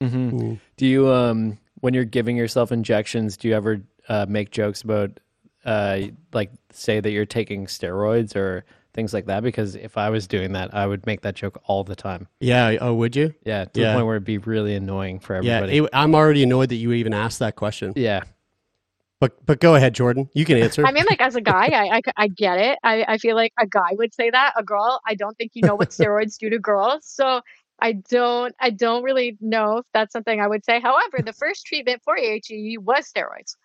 Mm-hmm. Do you, um, when you're giving yourself injections, do you ever uh, make jokes about uh, like say that you're taking steroids or things like that because if I was doing that, I would make that joke all the time. Yeah. Oh, would you? Yeah, to Yeah. the point where it'd be really annoying for everybody. Yeah. it- I'm already annoyed that you even asked that question. Yeah. But but go ahead, Jordyn. You can answer. I mean, like as a guy, I, I, I get it. I, I feel like a guy would say that. A girl, I don't think you know what steroids do to girls. So I don't, I don't really know if that's something I would say. However, the first treatment for AHE was steroids.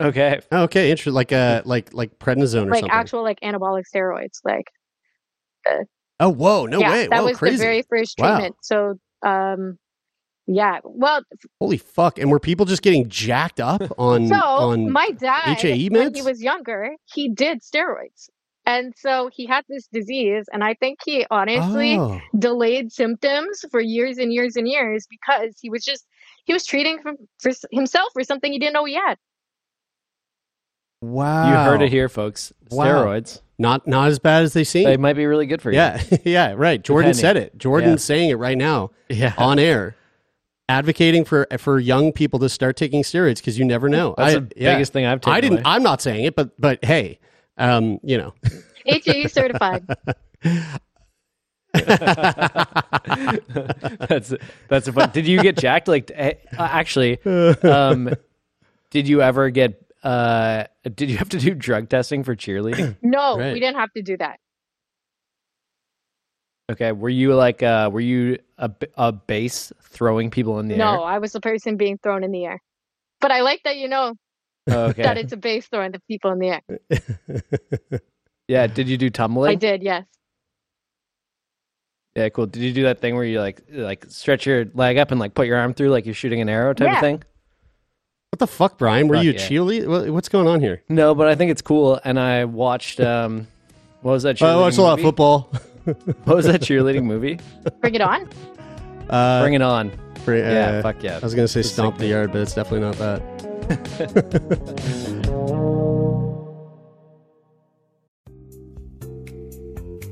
Okay. okay. Interesting. Like uh like like prednisone or something. like something. actual like anabolic steroids like uh, oh whoa! No yeah way! that Whoa, was crazy! the very first Wow. treatment so um yeah well Holy fuck! And were people just getting jacked up on so on my dad HAE when he was younger he did steroids and so he had this disease and i think he honestly Oh. delayed symptoms for years and years and years because he was just he was treating for, for himself for something he didn't know he had Wow! You heard it here, folks. Wow. Steroids. Not not as bad as they seem. They might be really good for you. yeah, yeah, right. Jordyn Depending. said it. Jordyn's Yeah. saying it right now Yeah. on air, advocating for for young people to start taking steroids because you never know. That's I- the yeah. biggest thing I've taken I didn't. away. I'm not saying it, but but hey, um, you know. HAE E certified that's that's a fun. Did you get jacked? Like, eh, uh, actually, um, did you ever get? Uh, did you have to do drug testing for cheerleading? no Right. we didn't have to do that Okay, were you like, uh, were you a, a base throwing people in the no air? No, I was the person being thrown in the air but i like that you know Oh, okay. that it's a base throwing the people in the air yeah. Did you do tumbling? I did, yes. Yeah, cool. Did you do that thing where you like like stretch your leg up and like put your arm through like you're shooting an arrow type Yeah. of thing? What the fuck, Brian? Were Fuck you a yeah. cheerleader? What's going on here? No, but I think it's cool. And I watched um, what was that? I cheerleading watched a lot of football. What was that cheerleading movie? Bring it on. Uh, Bring it on. for- uh, yeah, fuck yeah. I was gonna say It's stomp sick the yard, but it's definitely not that.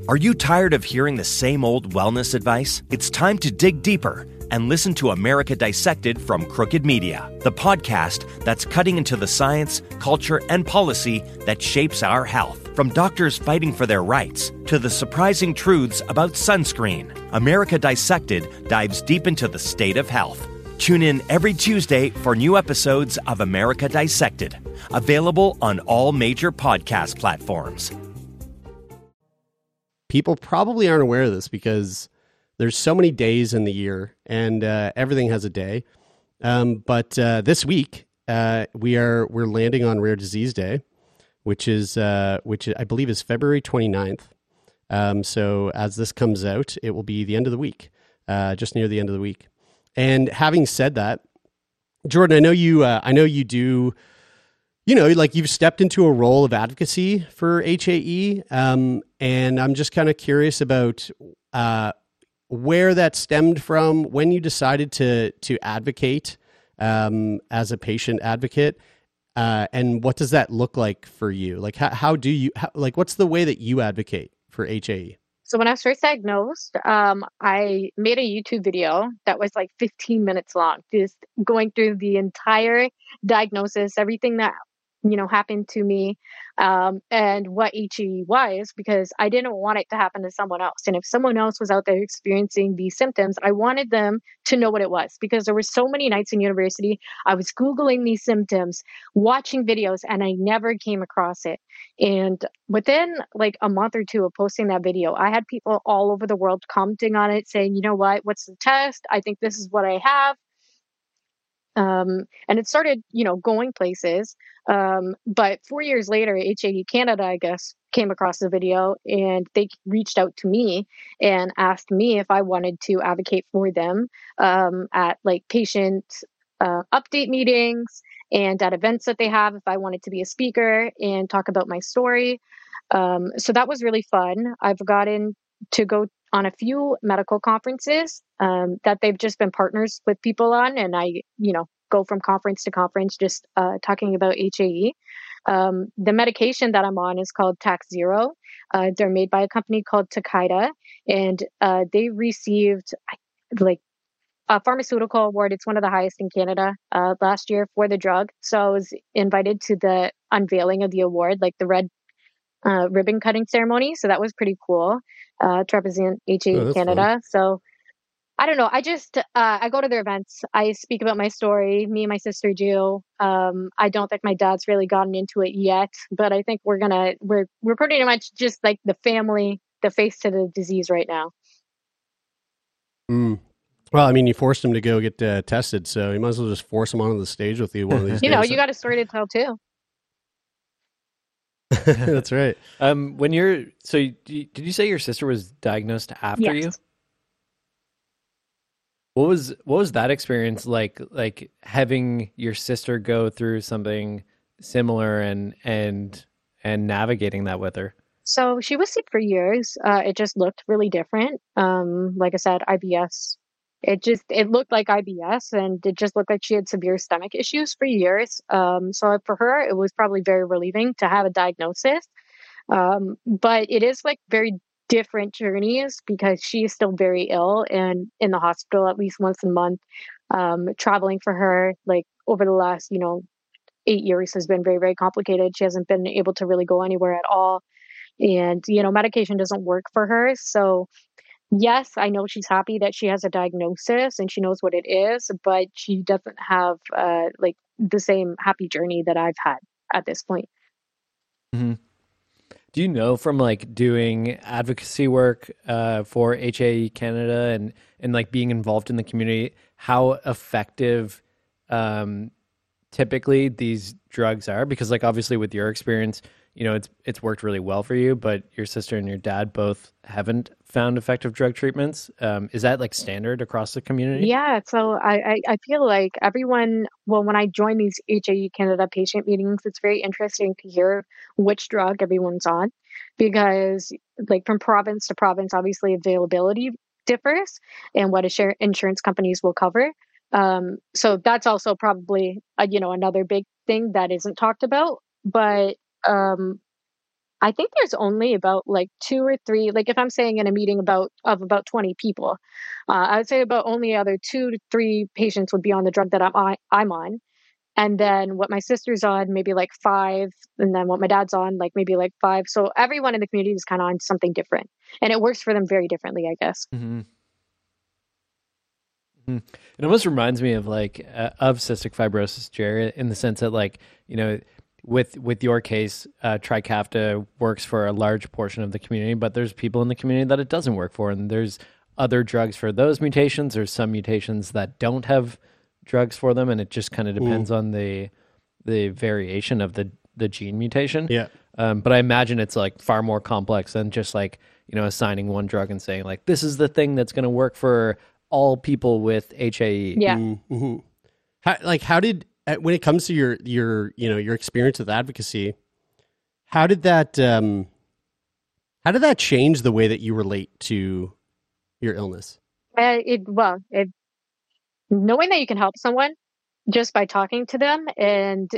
Are you tired of hearing the same old wellness advice? It's time to dig deeper and listen to America Dissected from Crooked Media, the podcast that's cutting into the science, culture, and policy that shapes our health. From doctors fighting for their rights to the surprising truths about sunscreen, America Dissected dives deep into the state of health. Tune in every Tuesday for new episodes of America Dissected, available on all major podcast platforms. people probably aren't aware of this because there's so many days in the year and uh, everything has a day. Um, but uh, this week uh, we are we're landing on Rare Disease Day, which is uh, which I believe is February 29th. Um, so as this comes out, it will be the end of the week, uh, just near the end of the week. And having said that, Jordyn, I know you uh, I know you do you know, like you've stepped into a role of advocacy for HAE, um, and I'm just kind of curious about where that stemmed from, when you decided to to advocate um, as a patient advocate, uh, and what does that look like for you? Like, how, how do you how, like? What's the way that you advocate for? HAE? So when I was first diagnosed, um, I made a YouTube video that was like 15 minutes long, just going through the entire diagnosis, everything that you know happened to me um, and what HAE was because I didn't want it to happen to someone else. And if someone else was out there experiencing these symptoms, I wanted them to know what it was because there were so many nights in university I was googling these symptoms, watching videos, and I never came across it. And within like a month or two of posting that video, I had people all over the world commenting on it, saying, "You know what? What's the test? I think this is what I have." Um, and it started, you know, going places. Um, but four years later, HAE Canada, I guess, came across the video and they reached out to me and asked me if I wanted to advocate for them um, at like patient uh, update meetings and at events that they have if I wanted to be a speaker and talk about my story. Um, so that was really fun. I've gotten to go on a few medical conferences um, that they've just been partners with people on, and I, you know, go from conference to conference just uh, talking about HAE. Um, the medication that I'm on is called Takhzyro. Uh, they're made by a company called Takeda, and uh, they received like a pharmaceutical award. It's one of the highest in Canada uh, last year for the drug. So I was invited to the unveiling of the award, like the red uh, ribbon cutting ceremony. So that was pretty cool uh, to represent HAE Oh, Canada. fun. So I don't know. I just uh, I go to their events. I speak about my story. Me and my sister do. Um, I don't think my dad's really gotten into it yet, but I think we're gonna we're we're pretty much just like the family, the face to the disease right now. Mm. Well, I mean, you forced him to go get uh, tested, so you might as well just force him onto the stage with you one of these You know, you got a story to tell too. That's right. Um, when you're so, you- did you say your sister was diagnosed after you? Yes. What was what was that experience like? Like having your sister go through something similar and and and navigating that with her. So she was sick for years. Uh, it just looked really different. Um, like I said, IBS. It just it looked like IBS, and it just looked like she had severe stomach issues for years. Um, so for her, it was probably very relieving to have a diagnosis. Um, but it is like very different journeys because she is still very ill and in the hospital at least once a month. Um, traveling for her like over the last you know eight years has been very very complicated. She hasn't been able to really go anywhere at all and you know medication doesn't work for her so yes i know she's happy that she has a diagnosis and she knows what it is but she doesn't have uh like the same happy journey that i've had at this point Do you know from like doing advocacy work uh, for HAE Canada and and like being involved in the community how effective um, typically these drugs are? Because like obviously with your experience, you know it's it's worked really well for you, but your sister and your dad both haven't found effective drug treatments. Um, is that like standard across the community? yeah so I, I feel like everyone well when i join these hae canada patient meetings it's very interesting to hear which drug everyone's on because like from province to province obviously availability differs and what insur- insurance companies will cover um so that's also probably uh, you know another big thing that isn't talked about but um I think there's only about like two or three, like if I'm saying in a meeting about of about 20 people, uh, I would say about only other two to three patients would be on the drug that I'm I'm on. And then what my sister's on, maybe like five. And then what my dad's on, like maybe like five. So everyone in the community is kind of on something different. And it works for them very differently, I guess. Mm-hmm. Mhm. It almost reminds me of like uh, of cystic fibrosis, Jared, in the sense that like you know, with with your case, uh, Trikafta works for a large portion of the community, but there's people in the community that it doesn't work for, and there's other drugs for those mutations. There's some mutations that don't have drugs for them, and it just kind of depends on the the variation of the the gene mutation. Yeah. Um, but I imagine it's like far more complex than just like you know assigning one drug and saying like this is the thing that's going to work for all people with HAE. Yeah. hmm How, like, how did when it comes to your your you know your experience with advocacy, how did that um, how did that change the way that you relate to your illness? Uh, it well, it knowing that you can help someone just by talking to them and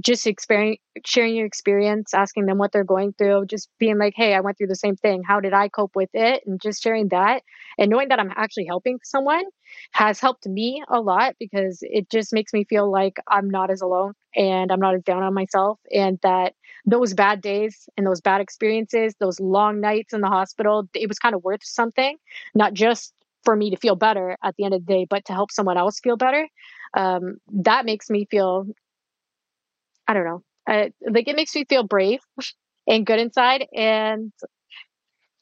just experience sharing your experience asking them what they're going through just being like hey i went through the same thing how did i cope with it and just sharing that and knowing that i'm actually helping someone has helped me a lot because it just makes me feel like i'm not as alone and i'm not as down on myself and that those bad days and those bad experiences those long nights in the hospital it was kind of worth something not just for me to feel better at the end of the day but to help someone else feel better. Um, that makes me feel i don't know uh, like it makes me feel brave and good inside and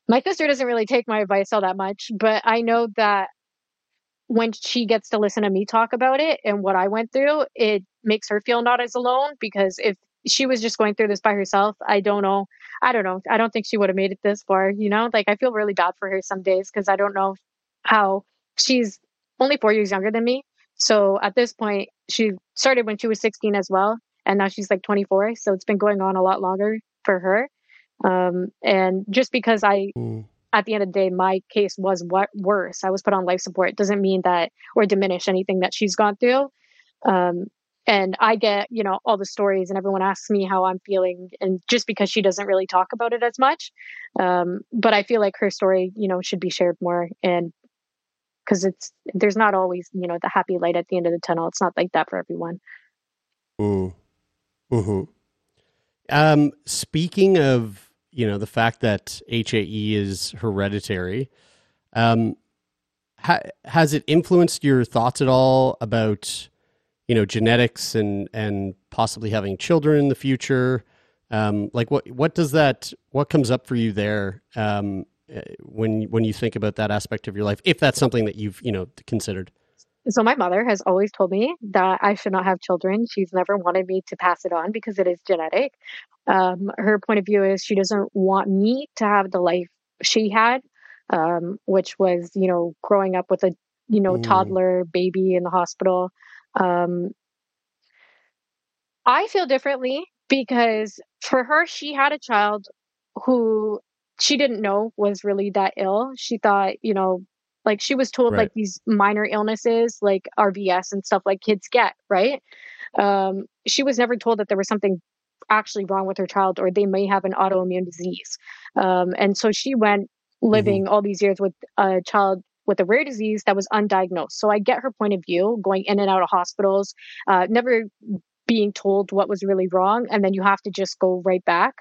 my sister doesn't really take my advice all that much but i know that when she gets to listen to me talk about it and what i went through it makes her feel not as alone because if she was just going through this by herself i don't know i don't know i don't think she would have made it this far you know like i feel really bad for her some days because i don't know how she's only four years younger than me so at this point, she started when she was 16 as well, and now she's like 24. So it's been going on a lot longer for her. Um, and just because I, mm. At the end of the day, my case was what worse. I was put on life support. doesn't mean that or diminish anything that she's gone through. Um, and I get, you know, all the stories, and everyone asks me how I'm feeling, and just because she doesn't really talk about it as much, um, but I feel like her story, you know, should be shared more, and because it's there's not always you know the happy light at the end of the tunnel. It's not like that for everyone. Mm. Hmm. Um. Speaking of you know the fact that HAE is hereditary, um, ha- has it influenced your thoughts at all about you know genetics and and possibly having children in the future? Um, like what what does that what comes up for you there? Um, uh, when when you think about that aspect of your life, if that's something that you've you know considered. So my mother has always told me that I should not have children. She's never wanted me to pass it on because it is genetic. Um, her point of view is she doesn't want me to have the life she had, um, which was you know growing up with a you know mm. toddler baby in the hospital. Um, I feel differently because for her, she had a child who she didn't know was really that ill. She thought, you know, like she was told right. like these minor illnesses like RVS and stuff like kids get, right? Um, she was never told that there was something actually wrong with her child or they may have an autoimmune disease. Um, and so she went living mm-hmm. all these years with a child with a rare disease that was undiagnosed. So I get her point of view going in and out of hospitals, uh, never being told what was really wrong and then you have to just go right back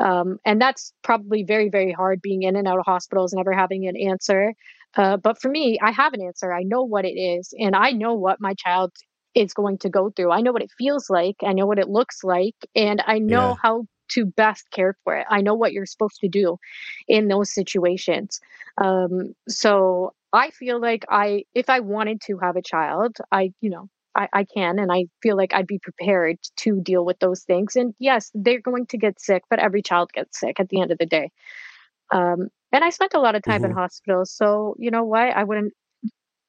um, and that's probably very very hard being in and out of hospitals never having an answer uh, but for me i have an answer i know what it is and i know what my child is going to go through i know what it feels like i know what it looks like and i know yeah. how to best care for it i know what you're supposed to do in those situations um, so i feel like i if i wanted to have a child i you know I, I can and I feel like I'd be prepared to deal with those things. And yes, they're going to get sick, but every child gets sick at the end of the day. Um, and I spent a lot of time mm-hmm. in hospitals, so you know what? I wouldn't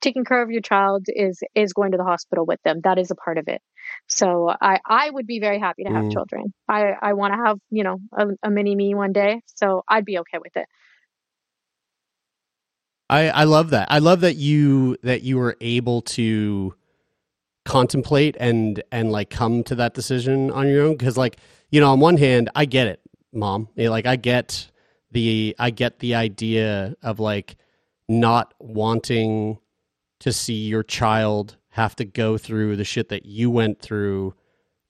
taking care of your child is is going to the hospital with them. That is a part of it. So I I would be very happy to have mm. children. I I want to have you know a, a mini me one day, so I'd be okay with it. I I love that. I love that you that you were able to contemplate and and like come to that decision on your own because like you know on one hand i get it mom like i get the i get the idea of like not wanting to see your child have to go through the shit that you went through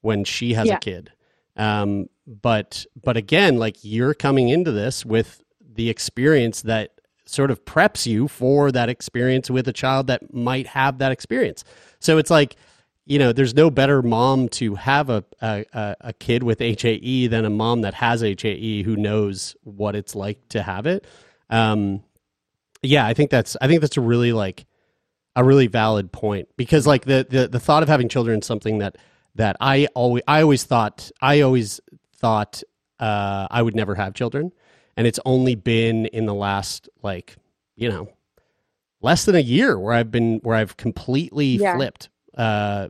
when she has yeah. a kid um but but again like you're coming into this with the experience that sort of preps you for that experience with a child that might have that experience. So it's like, you know, there's no better mom to have a, a, a kid with HAE than a mom that has HAE who knows what it's like to have it. Um, yeah, I think that's I think that's a really like a really valid point because like the the, the thought of having children is something that that I always I always thought I always thought uh, I would never have children and it's only been in the last like you know less than a year where I've been where I've completely yeah. flipped uh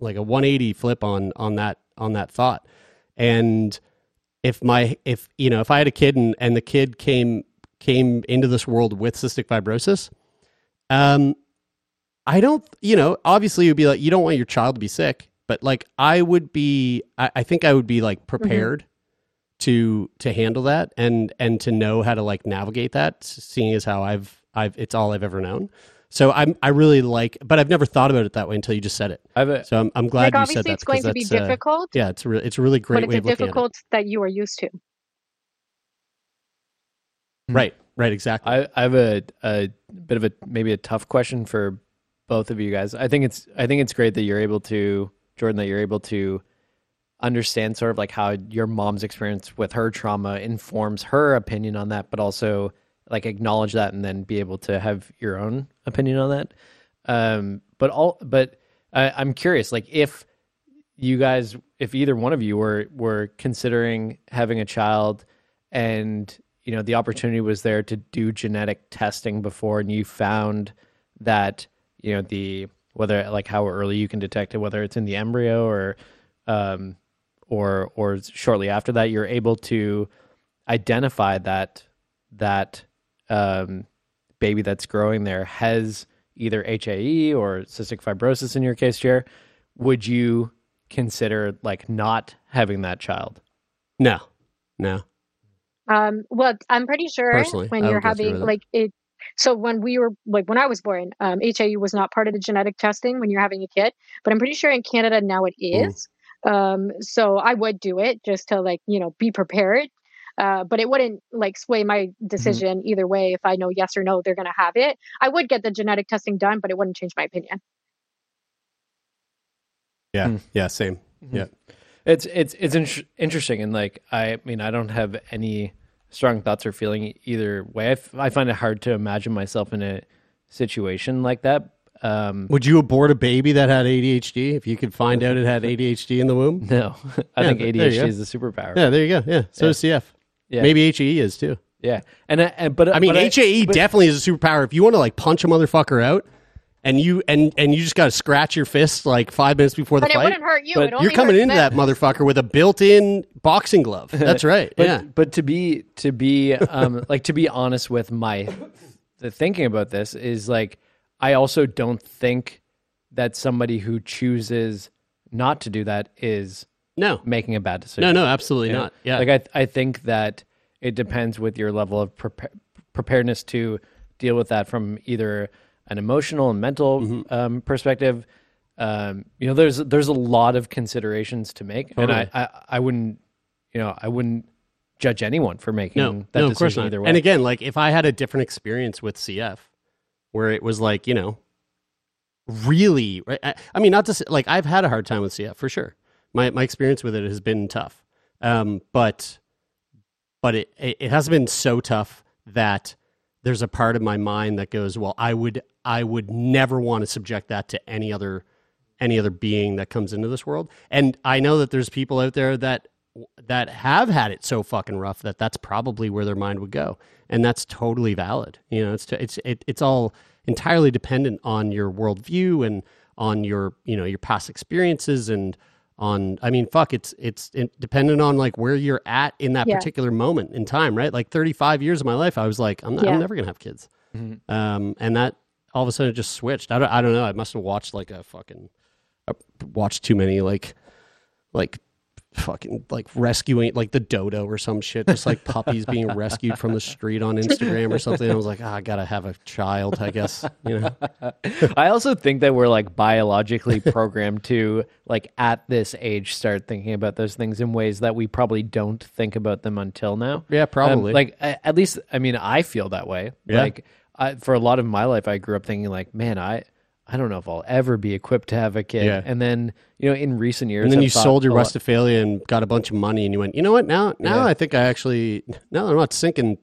like a 180 flip on on that on that thought and if my if you know if I had a kid and and the kid came came into this world with cystic fibrosis um I don't, you know, obviously you'd be like, you don't want your child to be sick, but like I would be, I, I think I would be like prepared to to handle that and and to know how to like navigate that, seeing as how I've I've it's all I've ever known. So I'm I really like, but I've never thought about it that way until you just said it. A, So I'm I'm glad like you said that. obviously it's going to be uh, difficult, yeah, it's a re- it's a really great but way it's of looking difficult that you are used to. Right, right, exactly. I, I have a, a bit of a maybe a tough question for both of you guys. I think it's I think it's great that you're able to Jordyn that you're able to understand sort of like how your mom's experience with her trauma informs her opinion on that, but also like acknowledge that and then be able to have your own opinion on that. Um, but all but I, I'm curious, like if you guys, if either one of you were were considering having a child, and you know the opportunity was there to do genetic testing before, and you found that you know the whether like how early you can detect it, whether it's in the embryo or um, or or shortly after that, you're able to identify that that um, baby that's growing there has either HAE or cystic fibrosis in your case, Jer, would you consider like not having that child? no, no. Um, well, I'm pretty sure Personally, when you're would go through having like it. So when we were like when I was born, um, HIE was not part of the genetic testing when you're having a kid, but I'm pretty sure in Canada now it is. Mm. Um, so I would do it just to like you know be prepared. Uh, but it wouldn't like sway my Mm-hmm. decision either way if I know yes or no they're gonna have it. I would get the genetic testing done, but it wouldn't change my opinion. Yeah, Hmm. yeah, same. Yeah. It's it's it's in- interesting, and like I mean, I don't have any strong thoughts or feeling either way. I, f- I find it hard to imagine myself in a situation like that. Um, Would you abort a baby that had ADHD if you could find out it had ADHD in the womb? no, I Yeah, think th- there you ADHD go. is a superpower. Yeah, there you go. Yeah, so does CF. Yeah. Maybe HAE is too. yeah, and, I- and but I mean, but HAE but- definitely is a superpower. If you want to like punch a motherfucker out, and you and and you just got to scratch your fist like five minutes before the But it wouldn't hurt you. But you're coming into them. that motherfucker with a built-in boxing glove. That's right. But, yeah. but to be to be um like to be honest with my the thinking about this is like I also don't think that somebody who chooses not to do that is No. making a bad decision. No, no, absolutely You know? not. Yeah. Like I I think that it depends with your level of prepa- preparedness to deal with that from either an emotional and mental Mm-hmm. um, perspective. Um, you know, there's there's a lot of considerations to make, and I, I I wouldn't you know I wouldn't judge anyone for making no, that no, decision of course not. either way. And again, like if I had a different experience with CF, where it was like you know, really, right? I, I mean, not to say, like I've had a hard time with CF for sure. My my experience with it has been tough, um, but but it it it has been so tough that there's a part of my mind that goes, well, I would I would never want to subject that to any other any other being that comes into this world. And I know that there's people out there that that have had it so fucking rough that that's probably where their mind would go, and that's totally valid. You know, it's it's it, it's all entirely dependent on your worldview and on your you know your past experiences and on I mean fuck it's it's it, dependent on like where you're at in that Yeah. particular moment in time, right? Like 35 years of my life, I was like I'm not, Yeah. I'm never gonna have kids, um, and that all of a sudden it just switched. I don't I don't know. I must have watched like a fucking I watched too many like like fucking like rescuing like the dodo or some shit just like puppies being rescued from the street on instagram or something i was like ah, i gotta have a child i guess you know I also think that we're like biologically programmed to like at this age start thinking about those things in ways that we probably don't think about them until now. Yeah, probably. Um, like at least I mean I feel that way. Yeah. Like I, for a lot of my life I grew up thinking like man I I don't know if I'll ever be equipped to have a kid. Yeah. And then you know in recent years and then I've you thought sold your lot- Westfalia and got a bunch of money and you went you know what now now Yeah. i think i actually now i'm not sinking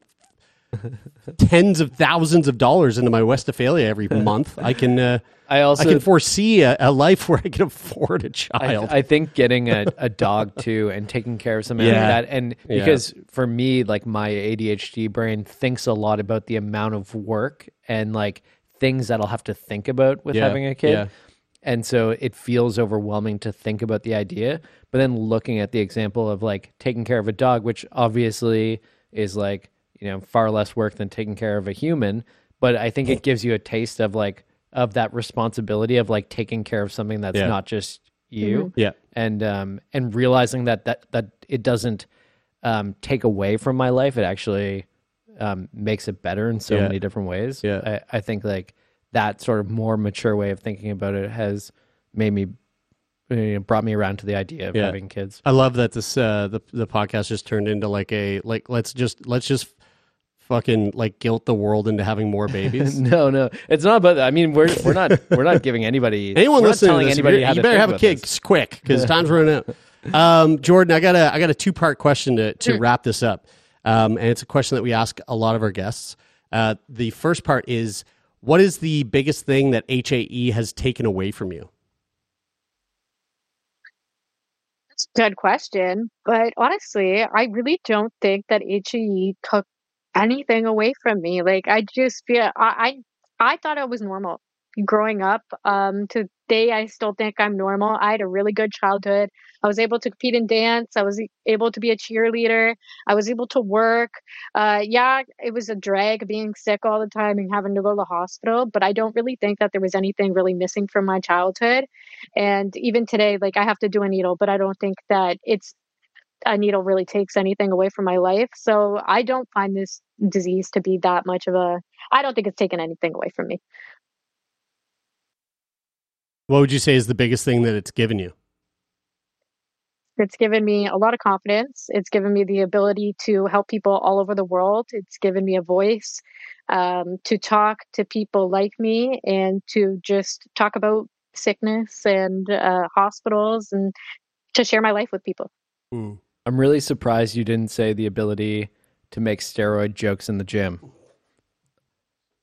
tens of thousands of dollars into my Westfalia every month i can uh, I also i can foresee a, a life where i can afford a child I think getting a, a dog too and taking care of something Yeah. like that. And Yeah. because for me, like my ADHD brain thinks a lot about the amount of work and like things that I'll have to think about with Yeah. having a kid. Yeah. And so it feels overwhelming to think about the idea. But then looking at the example of like taking care of a dog, which obviously is like, you know, far less work than taking care of a human. But I think it gives you a taste of like of that responsibility of like taking care of something that's Yeah. not just you. Yeah. And um and realizing that that that it doesn't um take away from my life. It actually um makes it better in so Yeah. many different ways. Yeah. I, I think like that sort of more mature way of thinking about it has made me you know, brought me around to the idea of Yeah. having kids. I love that this uh the the podcast just turned into like a like let's just let's just fucking like guilt the world into having more babies. no, no, it's not about that. I mean, we're we're not we're not giving anybody Anyone we're listening telling to this, anybody you, you better have a kid this. quick because time's running out. Um, Jordyn, I got a I got a two part question to to wrap this up, um, and it's a question that we ask a lot of our guests. Uh, the first part is, what is the biggest thing that HAE has taken away from you? That's a good question. But honestly, I really don't think that HAE took anything away from me. Like I just feel I I, I thought I was normal growing up. Um today I still think I'm normal. I had a really good childhood. I was able to compete in dance. I was able to be a cheerleader. I was able to work. Uh yeah, it was a drag being sick all the time and having to go to the hospital, but I don't really think that there was anything really missing from my childhood. And even today, like I have to do a needle, but I don't think that it's a needle really takes anything away from my life. So I don't find this disease to be that much of a, I don't think it's taken anything away from me. What would you say is the biggest thing that it's given you? It's given me a lot of confidence. It's given me the ability to help people all over the world. It's given me a voice um, to talk to people like me and to just talk about sickness and uh, hospitals and to share my life with people. I'm really surprised you didn't say the ability to make steroid jokes in the gym.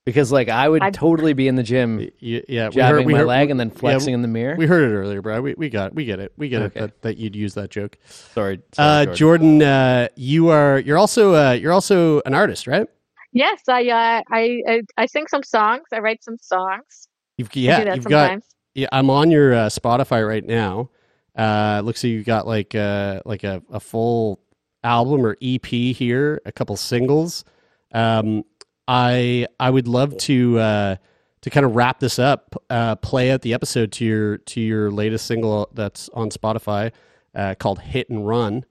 Because like I would I- totally be in the gym Yeah, yeah, we jabbing heard- we my heard- leg and then yeah, flexing in the mirror. We heard it earlier, bro. We we got we get it. We get Okay. it that, that you'd use that joke. sorry, Uh, sorry Jordyn, uh, you are you're also uh, you're also an artist, right? Yes, I, uh, I, I, I sing some songs. I write some songs. You've I do yeah, that you've got sometimes. yeah. I'm on your uh, Spotify right now. Uh, looks like you got like uh like a, a full album or EP here, a couple singles. Um, I I would love to uh, to kind of wrap this up, uh, play out the episode to your to your latest single that's on Spotify uh, called "Hit and Run."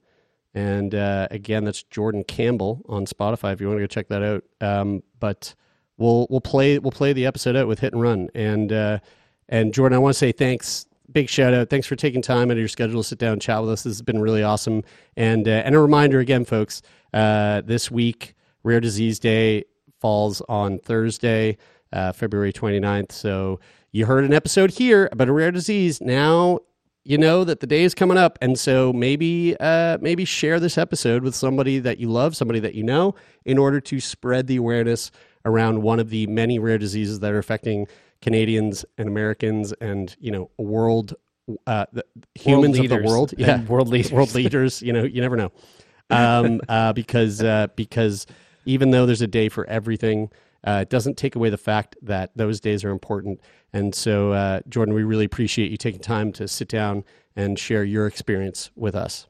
And uh, again, that's Jordyn Campbell on Spotify if you want to go check that out. Um, but we'll we'll play we'll play the episode out with Hit and Run. And uh, and Jordyn, I want to say thanks, big shout out, thanks for taking time out of your schedule to sit down and chat with us. This has been really awesome. And uh, and a reminder again, folks, uh, this week Rare Disease Day falls on Thursday, uh, February 29th. So you heard an episode here about a rare disease. Now you know that the day is coming up, and so maybe uh, maybe share this episode with somebody that you love, somebody that you know, in order to spread the awareness around one of the many rare diseases that are affecting Canadians and Americans, and you know, world uh, the humans of the world, and world leaders. world leaders. You know, you never know, um, uh, because uh, because even though there's a day for everything. Uh, it doesn't take away the fact that those days are important. And so, uh, Jordyn, we really appreciate you taking time to sit down and share your experience with us.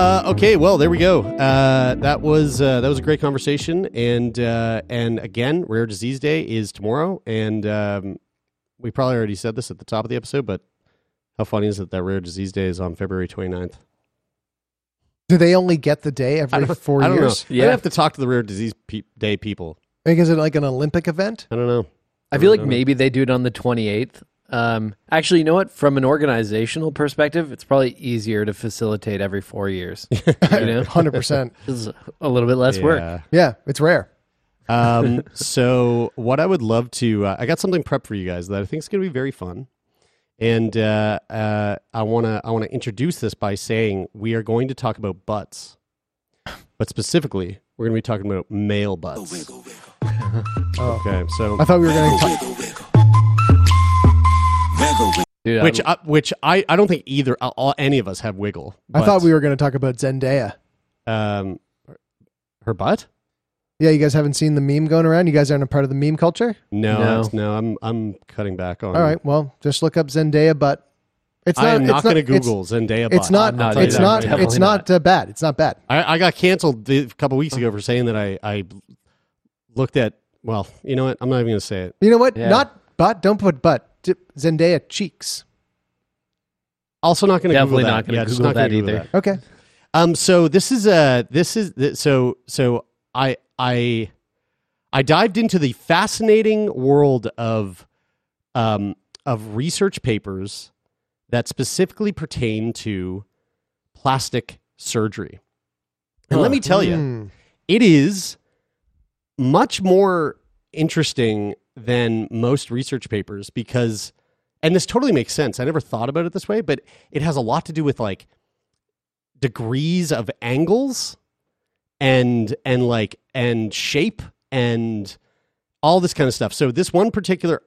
Uh, okay, well, there we go. Uh, that was uh, that was a great conversation, and uh, and again, Rare Disease Day is tomorrow, and um, we probably already said this at the top of the episode, but how funny is it that Rare Disease Day is on February 29th? Do they only get the day I every don't, four I don't years? know. I have to talk to the Rare Disease pe- Day people. Like, is it like an Olympic event? I don't know. I feel like maybe they do it on the 28th. Um, actually, you know what? From an organizational perspective, it's probably easier to facilitate every four years. You know, Hundred percent. It's a little bit less work. Yeah. Yeah, it's rare. Um, so what I would love to, uh, I got something prepped for you guys that I think is going to be very fun, and uh, uh, I want to I want to introduce this by saying we are going to talk about butts, but specifically we're going to be talking about male butts. Oh. Okay, so I thought we were going to talk. Dude, which I, uh, which I, I don't think either uh, all, any of us have wiggle. I thought we were going to talk about Zendaya. um her butt. Yeah, you guys haven't seen the meme going around. You guys aren't a part of the meme culture. No, No. no, I'm I'm cutting back on. All right, well, just look up Zendaya butt. It's not. I am it's not going to it's- Google Zendaya. It's butt. not. Not it's not. Definitely It's not uh, bad. It's not bad. I, I got canceled the- a couple weeks ago for saying that I I looked at. Well, you know what? I'm not even going to say it. You know what? Yeah. Not butt. Don't put butt. D- Zendaya cheeks. Also, not going to Definitely Google not gonna Yeah, just Google not that either. that. Okay. Um. So this is uh this is th- so so I I I dived into the fascinating world of um of research papers that specifically pertain to plastic surgery. And let me tell you, Hmm. it is much more interesting than most research papers because and this totally makes sense. I never thought about it this way, but it has a lot to do with like degrees of angles and and like and shape and all this kind of stuff. So this one particular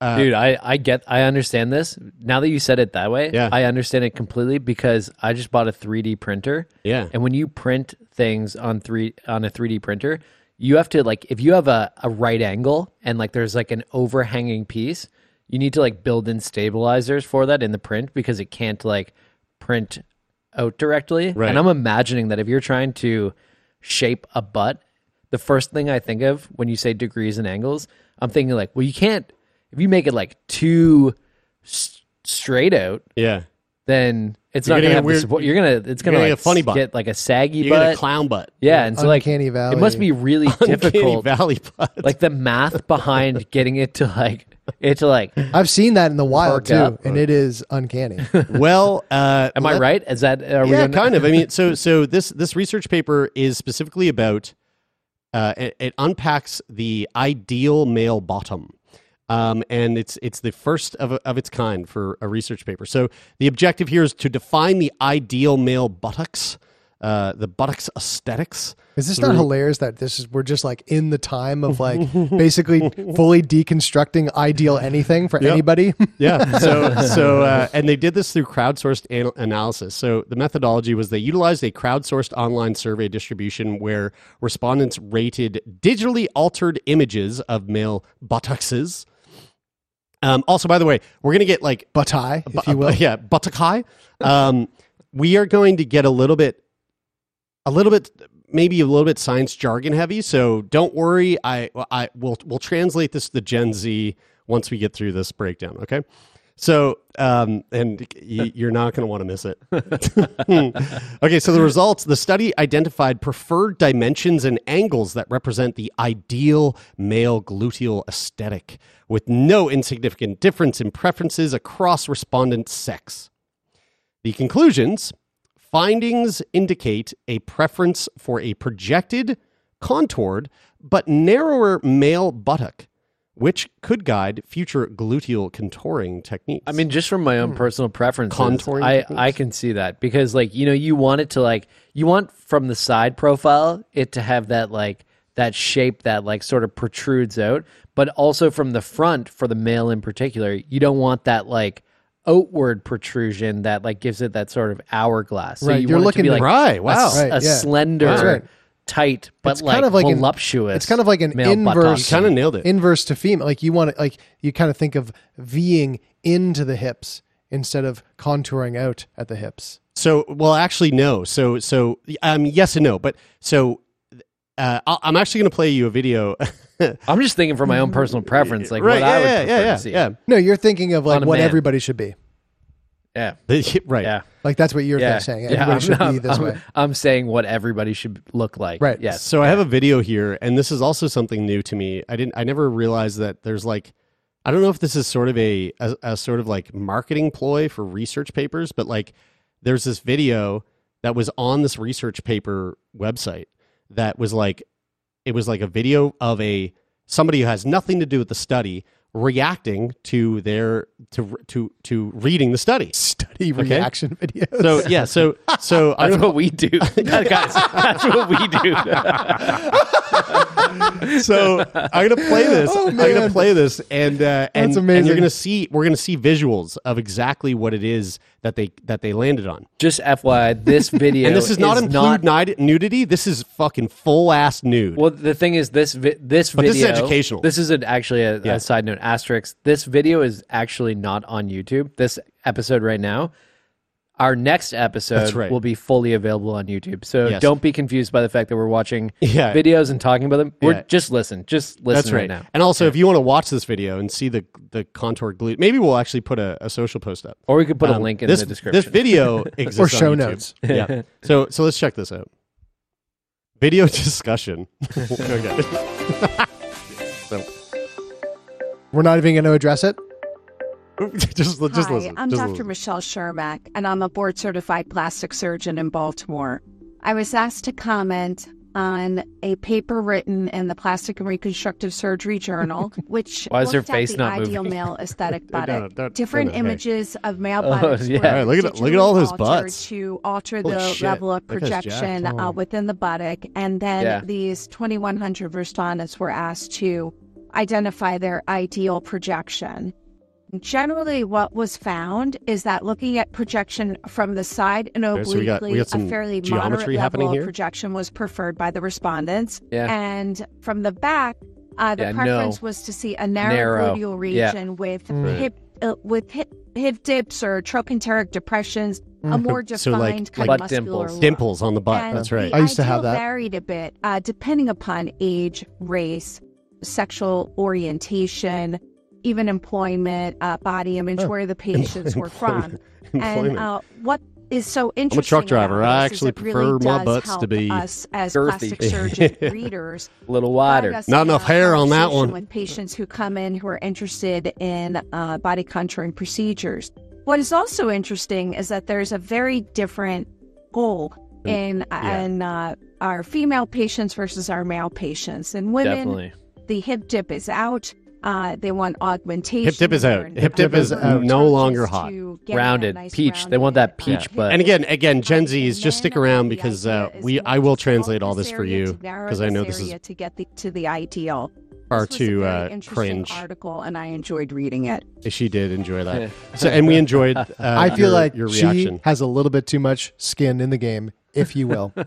uh, dude, I, I get, I understand this. Now that you said it that way, Yeah. I understand it completely because I just bought a 3D printer. yeah. And when you print things on three on a 3D printer, you have to like if you have a, a right angle and like there's like an overhanging piece, you need to like build in stabilizers for that in the print because it can't like print out directly. Right. And I'm imagining that if you're trying to shape a butt, the first thing I think of when you say degrees and angles, I'm thinking like, well, you can't if you make it like too s- straight out, Yeah. Then it's You're not gonna gonna have weird- the support. You're gonna it's gonna gonna like get funny butt. get like a saggy You get a clown butt. yeah, and so like Uncanny Valley. it must be really Uncanny difficult. Valley butt. Like the math behind getting it to like it to like. I've seen that in the wild too, up. and it is uncanny. well, uh, Am I right? Is that are we yeah, gonna- kind of. I mean, so so this this research paper is specifically about uh, it, it unpacks the ideal male bottom. Um, and it's it's the first of, of its kind for a research paper. So the objective here is to define the ideal male buttocks, uh, the buttocks aesthetics. Is this not hilarious that this is we're just like in the time of like basically fully deconstructing ideal anything for Yep. anybody? Yeah. So so uh, and they did this through crowdsourced anal- analysis. So the methodology was they utilized a crowdsourced online survey distribution where respondents rated digitally altered images of male buttocks. Um, also, by the way, we're gonna get like Buttai, if you will. yeah, buttock. Um, we are going to get a little bit, a little bit, maybe a little bit science jargon heavy. So don't worry. I, I will, we'll translate this to the Gen Z once we get through this breakdown. Okay. So, um, and you're not going to want to miss it. okay, so the results the study identified preferred dimensions and angles that represent the ideal male gluteal aesthetic, with no insignificant difference in preferences across respondent sex. The conclusions findings indicate a preference for a projected, contoured, but narrower male buttock, which could guide future gluteal contouring techniques. I mean, just from my own hmm. personal preference, Contouring I techniques. I can see that because like you know you want it to like you want from the side profile it to have that like that shape that like sort of protrudes out, but also from the front for the male in particular, you don't want that like outward protrusion that like gives it that sort of hourglass. So Right, you you're want it to looking be like Right, wow. s- Right, a, yeah. slender, That's right. Tight, but It's like kind of like an- voluptuous. It's kind of like an inverse. kind of nailed it. inverse to female. Like you want to, like you kind of think of Ving into the hips instead of contouring out at the hips. So, well, actually, no. So, so, um, yes and no. But so, uh, I- I'm actually going to play you a video. I'm just thinking from my own personal preference, like right? what I would yeah, prefer yeah, yeah, to see. yeah, No, you're thinking of like what man. everybody should be. Yeah, yeah. right. yeah. Like that's what you're yeah, saying. yeah, I'm, should be I'm- this I'm- way. I'm saying what everybody should look like. Right. Yes. So I have a video here, and this is also something new to me. I didn't. I never realized that there's like, I don't know if this is sort of a, a, a sort of like marketing ploy for research papers, but like, there's this video that was on this research paper website that was like, it was like a video of a somebody who has nothing to do with the study reacting to their to to to reading the study. Study Okay. reaction videos. So yeah, so so That's what we do, guys. That's what we do. so I'm gonna play this. Oh, I'm gonna play this, and uh, and, and you're gonna see we're gonna see visuals of exactly what it is that they that they landed on. Just FYI, this video and this is not is include nudi- nudity. This is fucking full ass nude. Well, the thing is, this vi- this But video this is educational. This is an, actually a, Yeah. a side note asterisk. This video is actually not on YouTube. This episode right now. Our next episode right. will be fully available on YouTube. So Yes. don't be confused by the fact that we're watching Yeah. videos and talking about them. We're Yeah. just listen, just listen That's right. right now. And also, if you want to watch this video and see the the contour glute, maybe we'll actually put a, a social post up. Or we could put a Um, link in this, the description. This video exists Or on show YouTube. notes. Yeah. So so let's check this out. Video discussion. okay. so, We're not even going to address it. just just Hi, listen. I'm just Dr. listen. Michele Shermak, and I'm a board certified plastic surgeon in Baltimore. I was asked to comment on a paper written in the Plastic and Reconstructive Surgery Journal, which Why is her looked face at the not ideal moving? male aesthetic buttock. don't- Different don't- okay. images of male Oh, buttocks yeah. were All right, look at- look at all those butts. to alter Holy the shit, level of that guy's jacked. projection uh, Oh. within the buttock, and then Yeah. these 2,100 respondents were asked to identify their ideal projection. Generally, what was found is that looking at projection from the side and Okay, so we got- we obliquely, got some a fairly geometry moderate happening level here. of projection was preferred by the respondents. Yeah. And from the back, uh, the Yeah, preference no. was to see a narrow, Narrow. gluteal Yeah. region with Right. hip uh, with hip hip dips or trochanteric depressions, a more defined So, like- kind like of muscular dimples. look. Dimples on the butt. And That's right. the I used to have that. varied a bit uh, depending upon age, race, sexual orientation, even employment, uh, body image, Oh. where the patients were from. And uh, what is so interesting? A truck driver. I actually prefer really my butts to be us as girthy. plastic surgeon readers a little wider. Not enough hair on that one. With patients who come in who are interested in uh, body contouring procedures. What is also interesting is that there's a very different goal in yeah. in uh, our female patients versus our male patients. And women, Definitely. the hip dip is out. Uh, they want augmentation. Hip dip is out. They're Hip dip is out. no longer hot. to get that Rounded. nice Peach. They want that peach uh, butt. And again, again, Gen and Zs, just stick around because uh, we I will translate all this for you because I know this area is to get the, to the ideal. far This too uh, cringe. article, and I enjoyed reading it. She did enjoy that. so, and we enjoyed. Uh, I feel your- like your she reaction. has a little bit too much skin in the game, if you will.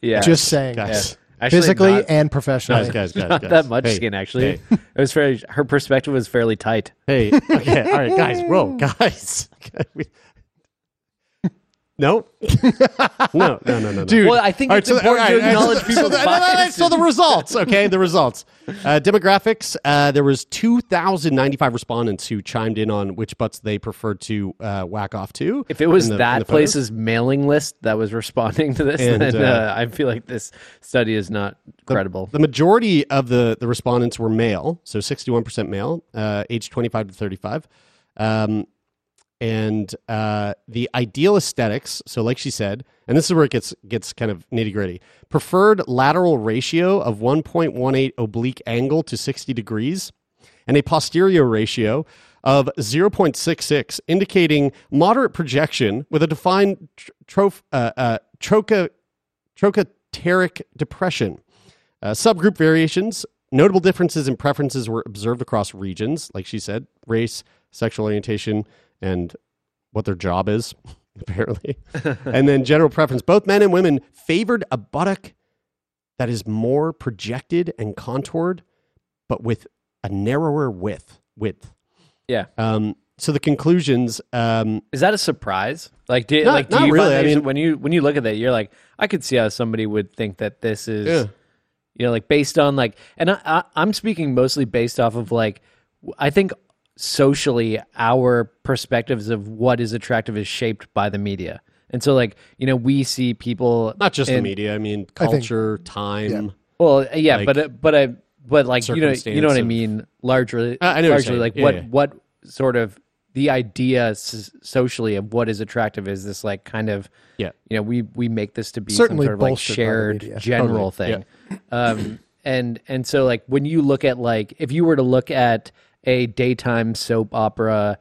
Yeah. Just saying. guys. Actually, Physically not- and professionally. Guys, guys, guys, not guys. that much Hey, skin actually. Hey, It was very. Her perspective was fairly tight. hey, okay, all right, guys. Whoa, guys. We- no, no, no, no, no, no. Dude. Well, I think All it's so- important all to acknowledge so, people's the, biases. so the results, okay, the results. Uh, demographics. Uh, there was two thousand ninety-five respondents who chimed in on which butts they preferred to uh, whack off to. If it was the- that place's mailing list that was responding to this, And, then uh, uh, I feel like this study is not credible. The majority of the, the respondents were male, so 61% male, uh, age 25 to 35. Um, and uh, the ideal aesthetics, so like she said, and this is where it gets, gets kind of nitty gritty, preferred lateral ratio of 1.18 oblique angle to 60 degrees, and a posterior ratio of 0.66, indicating moderate projection with a defined uh, uh, trocha, trochanteric depression. Uh, subgroup variations, notable differences in preferences were observed across regions, like she said, race, sexual orientation, and what their job is, apparently. and then general preference. Both men and women favored a buttock that is more projected and contoured, but with a narrower width. Width. Yeah. Um, so the conclusions. Um, Is that a surprise? Like, do, Not- like, do not you really. I mean- when you when you look at that, you're like, I could see how somebody would think that this is, Yeah. you know, like based on like, and I, I, I'm speaking mostly based off of like, I think socially our perspectives of what is attractive is shaped by the media, and so like, you know, we see people not just the media. I mean, I think- culture, time. Well, yeah, Like, but uh, but I but like you know you know what I mean. Largely, I- I know largely like Yeah, what yeah. what sort of the idea s- socially of what is attractive is this like kind of Yeah. you know we we make this to be Certainly some sort of like bolstered by the shared general Totally. thing um and and so like when you look at like if you were to look at a daytime soap opera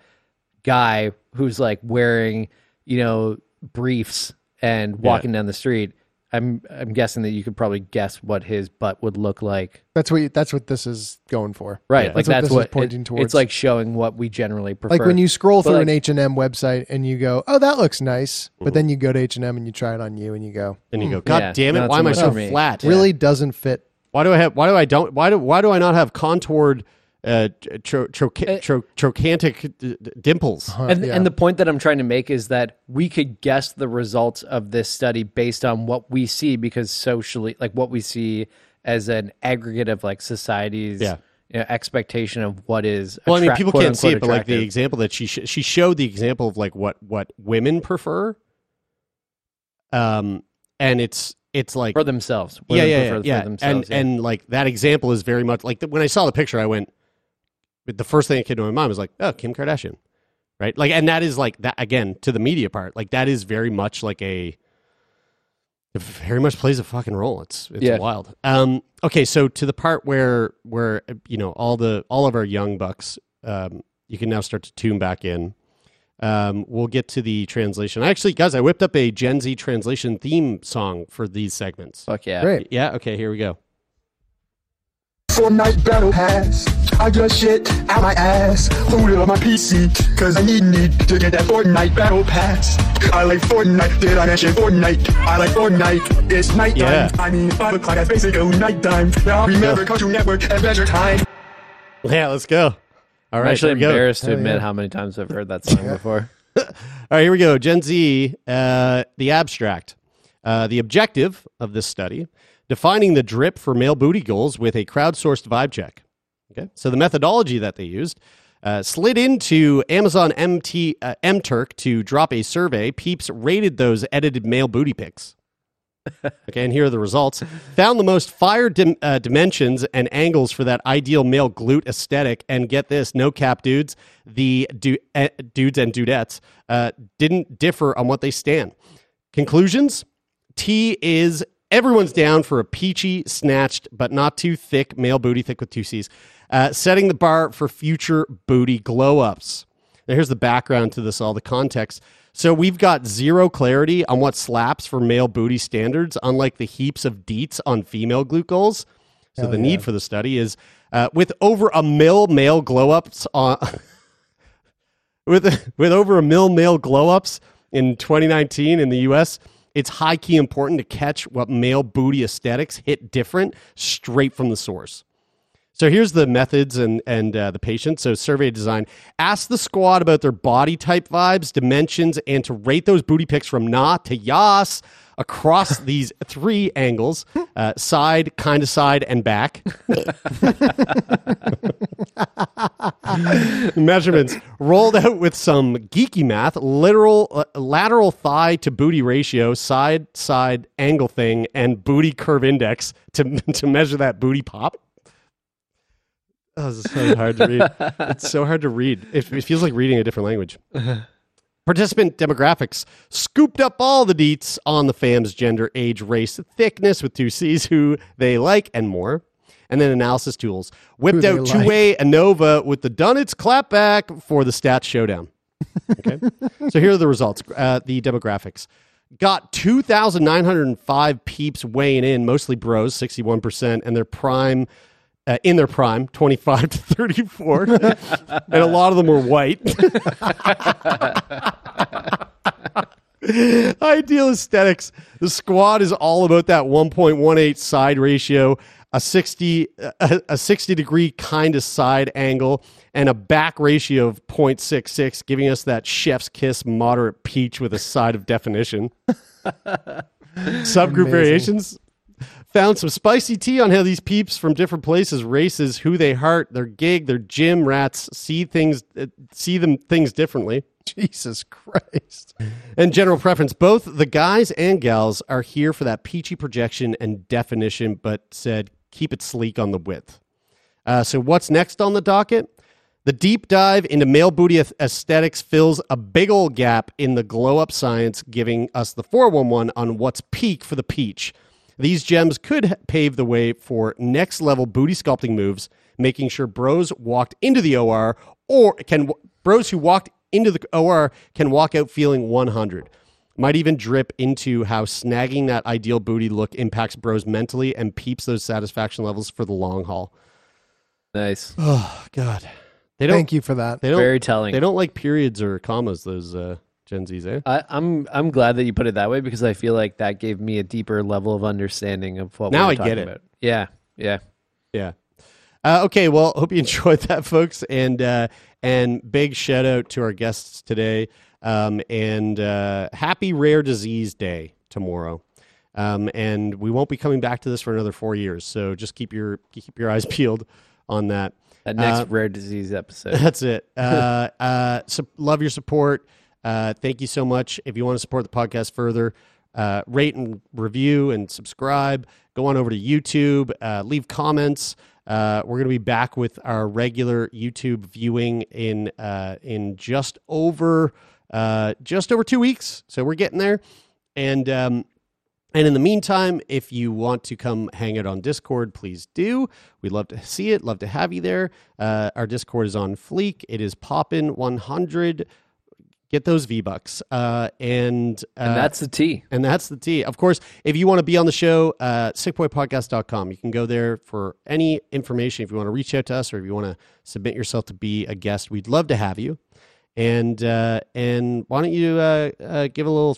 guy who's like wearing you know briefs and walking down the street i'm i'm guessing that you could probably guess what his butt would look like That's what you, that's what this is going for. right like That's what this is what, pointing it- towards. it's like showing what we generally prefer like when you scroll But, through like- an H and M website and you go, "Oh, that looks nice," but then you go to H and M and you try it on you and you go, And you go, "Hmm, God Yeah, damn it! Why am I so for me." flat? really doesn't fit." Why do I have? Why do I don't? Why do? Why do I not have contoured, uh, tro, tro, tro, trochantic d- d- dimples? and, and the point that I'm trying to make is that we could guess the results of this study based on what we see because socially, like what we see as an aggregate of like society's Yeah. you know, expectation of what is. Well, I mean, people can't see quote-unquote it, but like the example that she sh- she showed the example of like what what women prefer. Um, and it's it's like for themselves. yeah, Women yeah, prefer yeah, for yeah. themselves, and and like that example is very much like the, when I saw the picture, I went. But the first thing that came to my mind was like, oh, Kim Kardashian, right? Like, and that is like that again to the media part. Like that is very much like a. It very much plays a fucking role. It's it's Yeah. wild. Um. Okay, so to the part where where you know all the all of our young bucks, um, you can now start to tune back in. Um, we'll get to the translation. Actually, guys, I whipped up a Gen Z translation theme song for these segments. Fuck yeah. Great. Yeah. Okay. Here we go. Fortnite Battle Pass. I just shit out my ass. Load it on my PC, cause I need need to get that Fortnite Battle Pass. I like Fortnite, did I mention Fortnite? I like Fortnite, it's nighttime. Yeah. I mean, 5 o'clock, that's basically nighttime. Now remember Cartoon Network, Adventure Time. Yeah, let's go. All I'm right, actually here go. embarrassed to admit yeah. how many times I've heard that song before. All right, here we go. Gen Z, uh, the abstract. Uh, the objective of this study defining the drip for male booty goals with a crowdsourced vibe check. Okay, so the methodology that they used uh, slid into Amazon MT uh, MTurk to drop a survey. Peeps rated those edited male booty pics. Okay, and here are the results. Found the most fire dim, uh, dimensions and angles for that ideal male glute aesthetic. And get this, no cap dudes, the du- uh, dudes and dudettes uh, didn't differ on what they stand. Conclusions: T is everyone's down for a peachy, snatched, but not too thick male booty, thick with two C's, uh, setting the bar for future booty glow ups. Now, here's the background to this, all the context. So, we've got zero clarity on what slaps for male booty standards, unlike the heaps of deets on female glute goals. So, the need for the study is uh, with over a mil male glow ups on. with with over a mil male glow ups in 2019 in the US, it's high key important to catch what male booty aesthetics hit different straight from the source. So here's the methods and and uh, the patients. So survey design: ask the squad about their body type vibes, dimensions, and to rate those booty pics from nah to yas across these three angles: uh, side, kind of side, and back. measurements. Rolled out with some geeky math. Literal uh, lateral thigh to booty ratio side side angle thing and booty curve index to to measure that booty pop. Oh, this is so hard to read. It's so hard to read. It, it feels like reading a different language Participant demographics scooped up all the deets on the fam's gender, age, race, thickness with two C's, who they like, and more. And then analysis tools whipped out two way ANOVA with the Dunnett's clapback for the stats showdown. Okay. so here are the results uh, the demographics. Got 2,905 peeps weighing in, mostly bros, 61%, and their prime. Uh, in their prime, 25 to 34. and a lot of them were white. Ideal aesthetics. The squad is all about that 1.18 side ratio, a 60 a, a 60 degree kind of side angle, and a back ratio of 0.66, giving us that chef's kiss moderate peach with a side of definition. Subgroup Amazing. variations. Found some spicy tea on how these peeps from different places, races, who they heart, their gig, their gym rats see things, uh, see them things differently. Jesus Christ. And general preference. Both the guys and gals are here for that peachy projection and definition, but said keep it sleek on the width. Uh, so, what's next on the docket? The deep dive into male booty aesthetics fills a big old gap in the glow up science, giving us the 411 on what's peak for the peach. These gems could pave the way for next level booty sculpting moves, making sure bros walked into the OR or can bros who walked into the OR can walk out feeling 100. Might even drip into how snagging that ideal booty look impacts bros mentally and peeps those satisfaction levels for the long haul. Nice. Oh God, they don't. Thank you for that. They don't, Very telling. They don't like periods or commas. Those uh, Gen Zs, eh? I, I'm I'm glad that you put it that way because I feel like that gave me a deeper level of understanding of what Now we I were get talking it. about. Yeah, yeah. Yeah. Uh, okay. Well, hope you enjoyed that, folks, and uh, and big shout out to our guests today, um, and uh, happy Rare Disease Day tomorrow. Um, and we won't be coming back to this for another four years, so just keep your keep your eyes peeled on that. That next Uh, rare disease episode. That's it. Uh, uh, so love your support. Uh, thank you so much. If you want to support the podcast further, uh, rate and review and subscribe. Go on over to YouTube. Uh, leave comments. Uh, we're going to be back with our regular YouTube viewing in uh, in just over uh, just over two weeks. So we're getting there. And um, and in the meantime, if you want to come hang out on Discord, please do. We'd love to see it. Love to have you there. Our Discord is on fleek. It is poppin' 100. Get those V bucks. Uh, and uh, And that's the T. And that's the T. Of course, if you want to be on the show, uh, sickboypodcast.com. You can go there for any information. If you want to reach out to us or if you want to submit yourself to be a guest, we'd love to have you. And uh, and why don't you uh, uh, give a little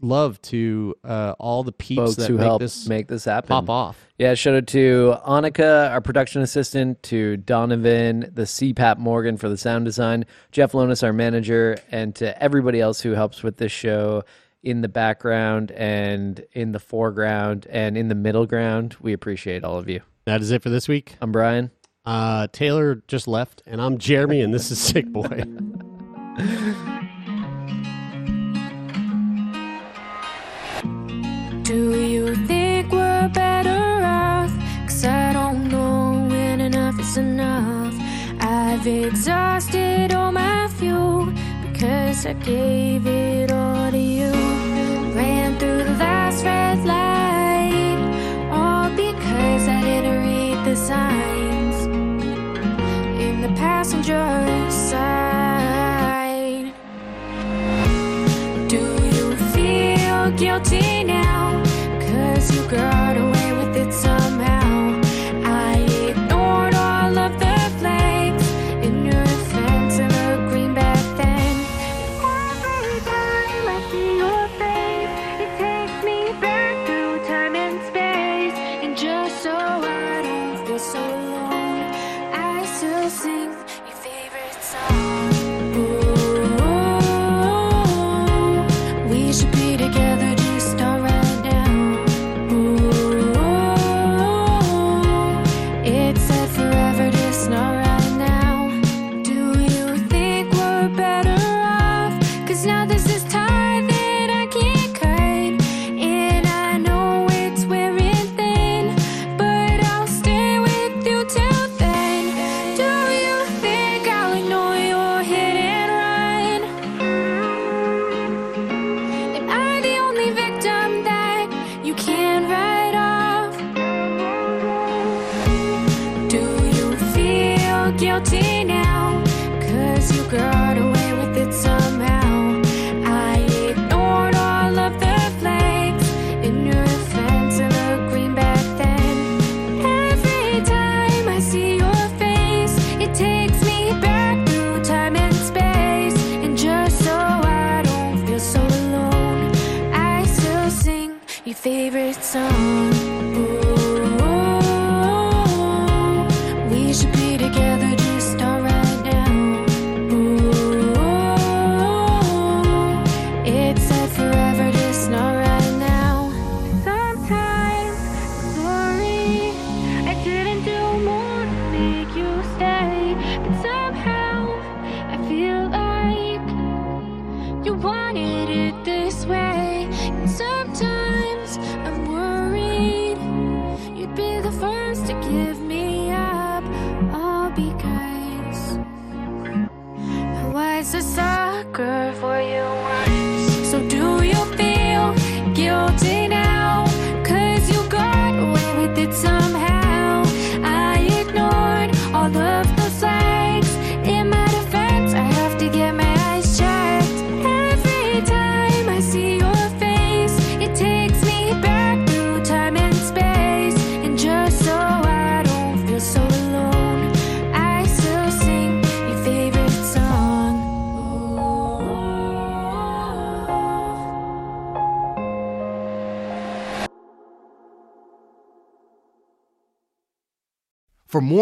love to uh, all the peeps Folks that who make help this make this happen. pop off. Yeah, shout out to Annika, our production assistant, to Donovan, the CPAP Morgan for the sound design, Jeff Lonis, our manager, and to everybody else who helps with this show in the background and in the foreground and in the middle ground. We appreciate all of you. That is it for this week. I'm Brian. Uh, Taylor just left, and I'm Jeremy, and this is Sick Boy. Do you think we're better off? Cause I don't know when enough is enough. I've exhausted all my fuel because I gave it all to you. Ran through the last red light, all because I didn't read the signs in the passenger side. Do you feel guilty now? Cause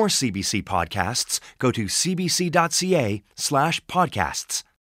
more CBC podcasts, go to cbc.ca slash podcasts.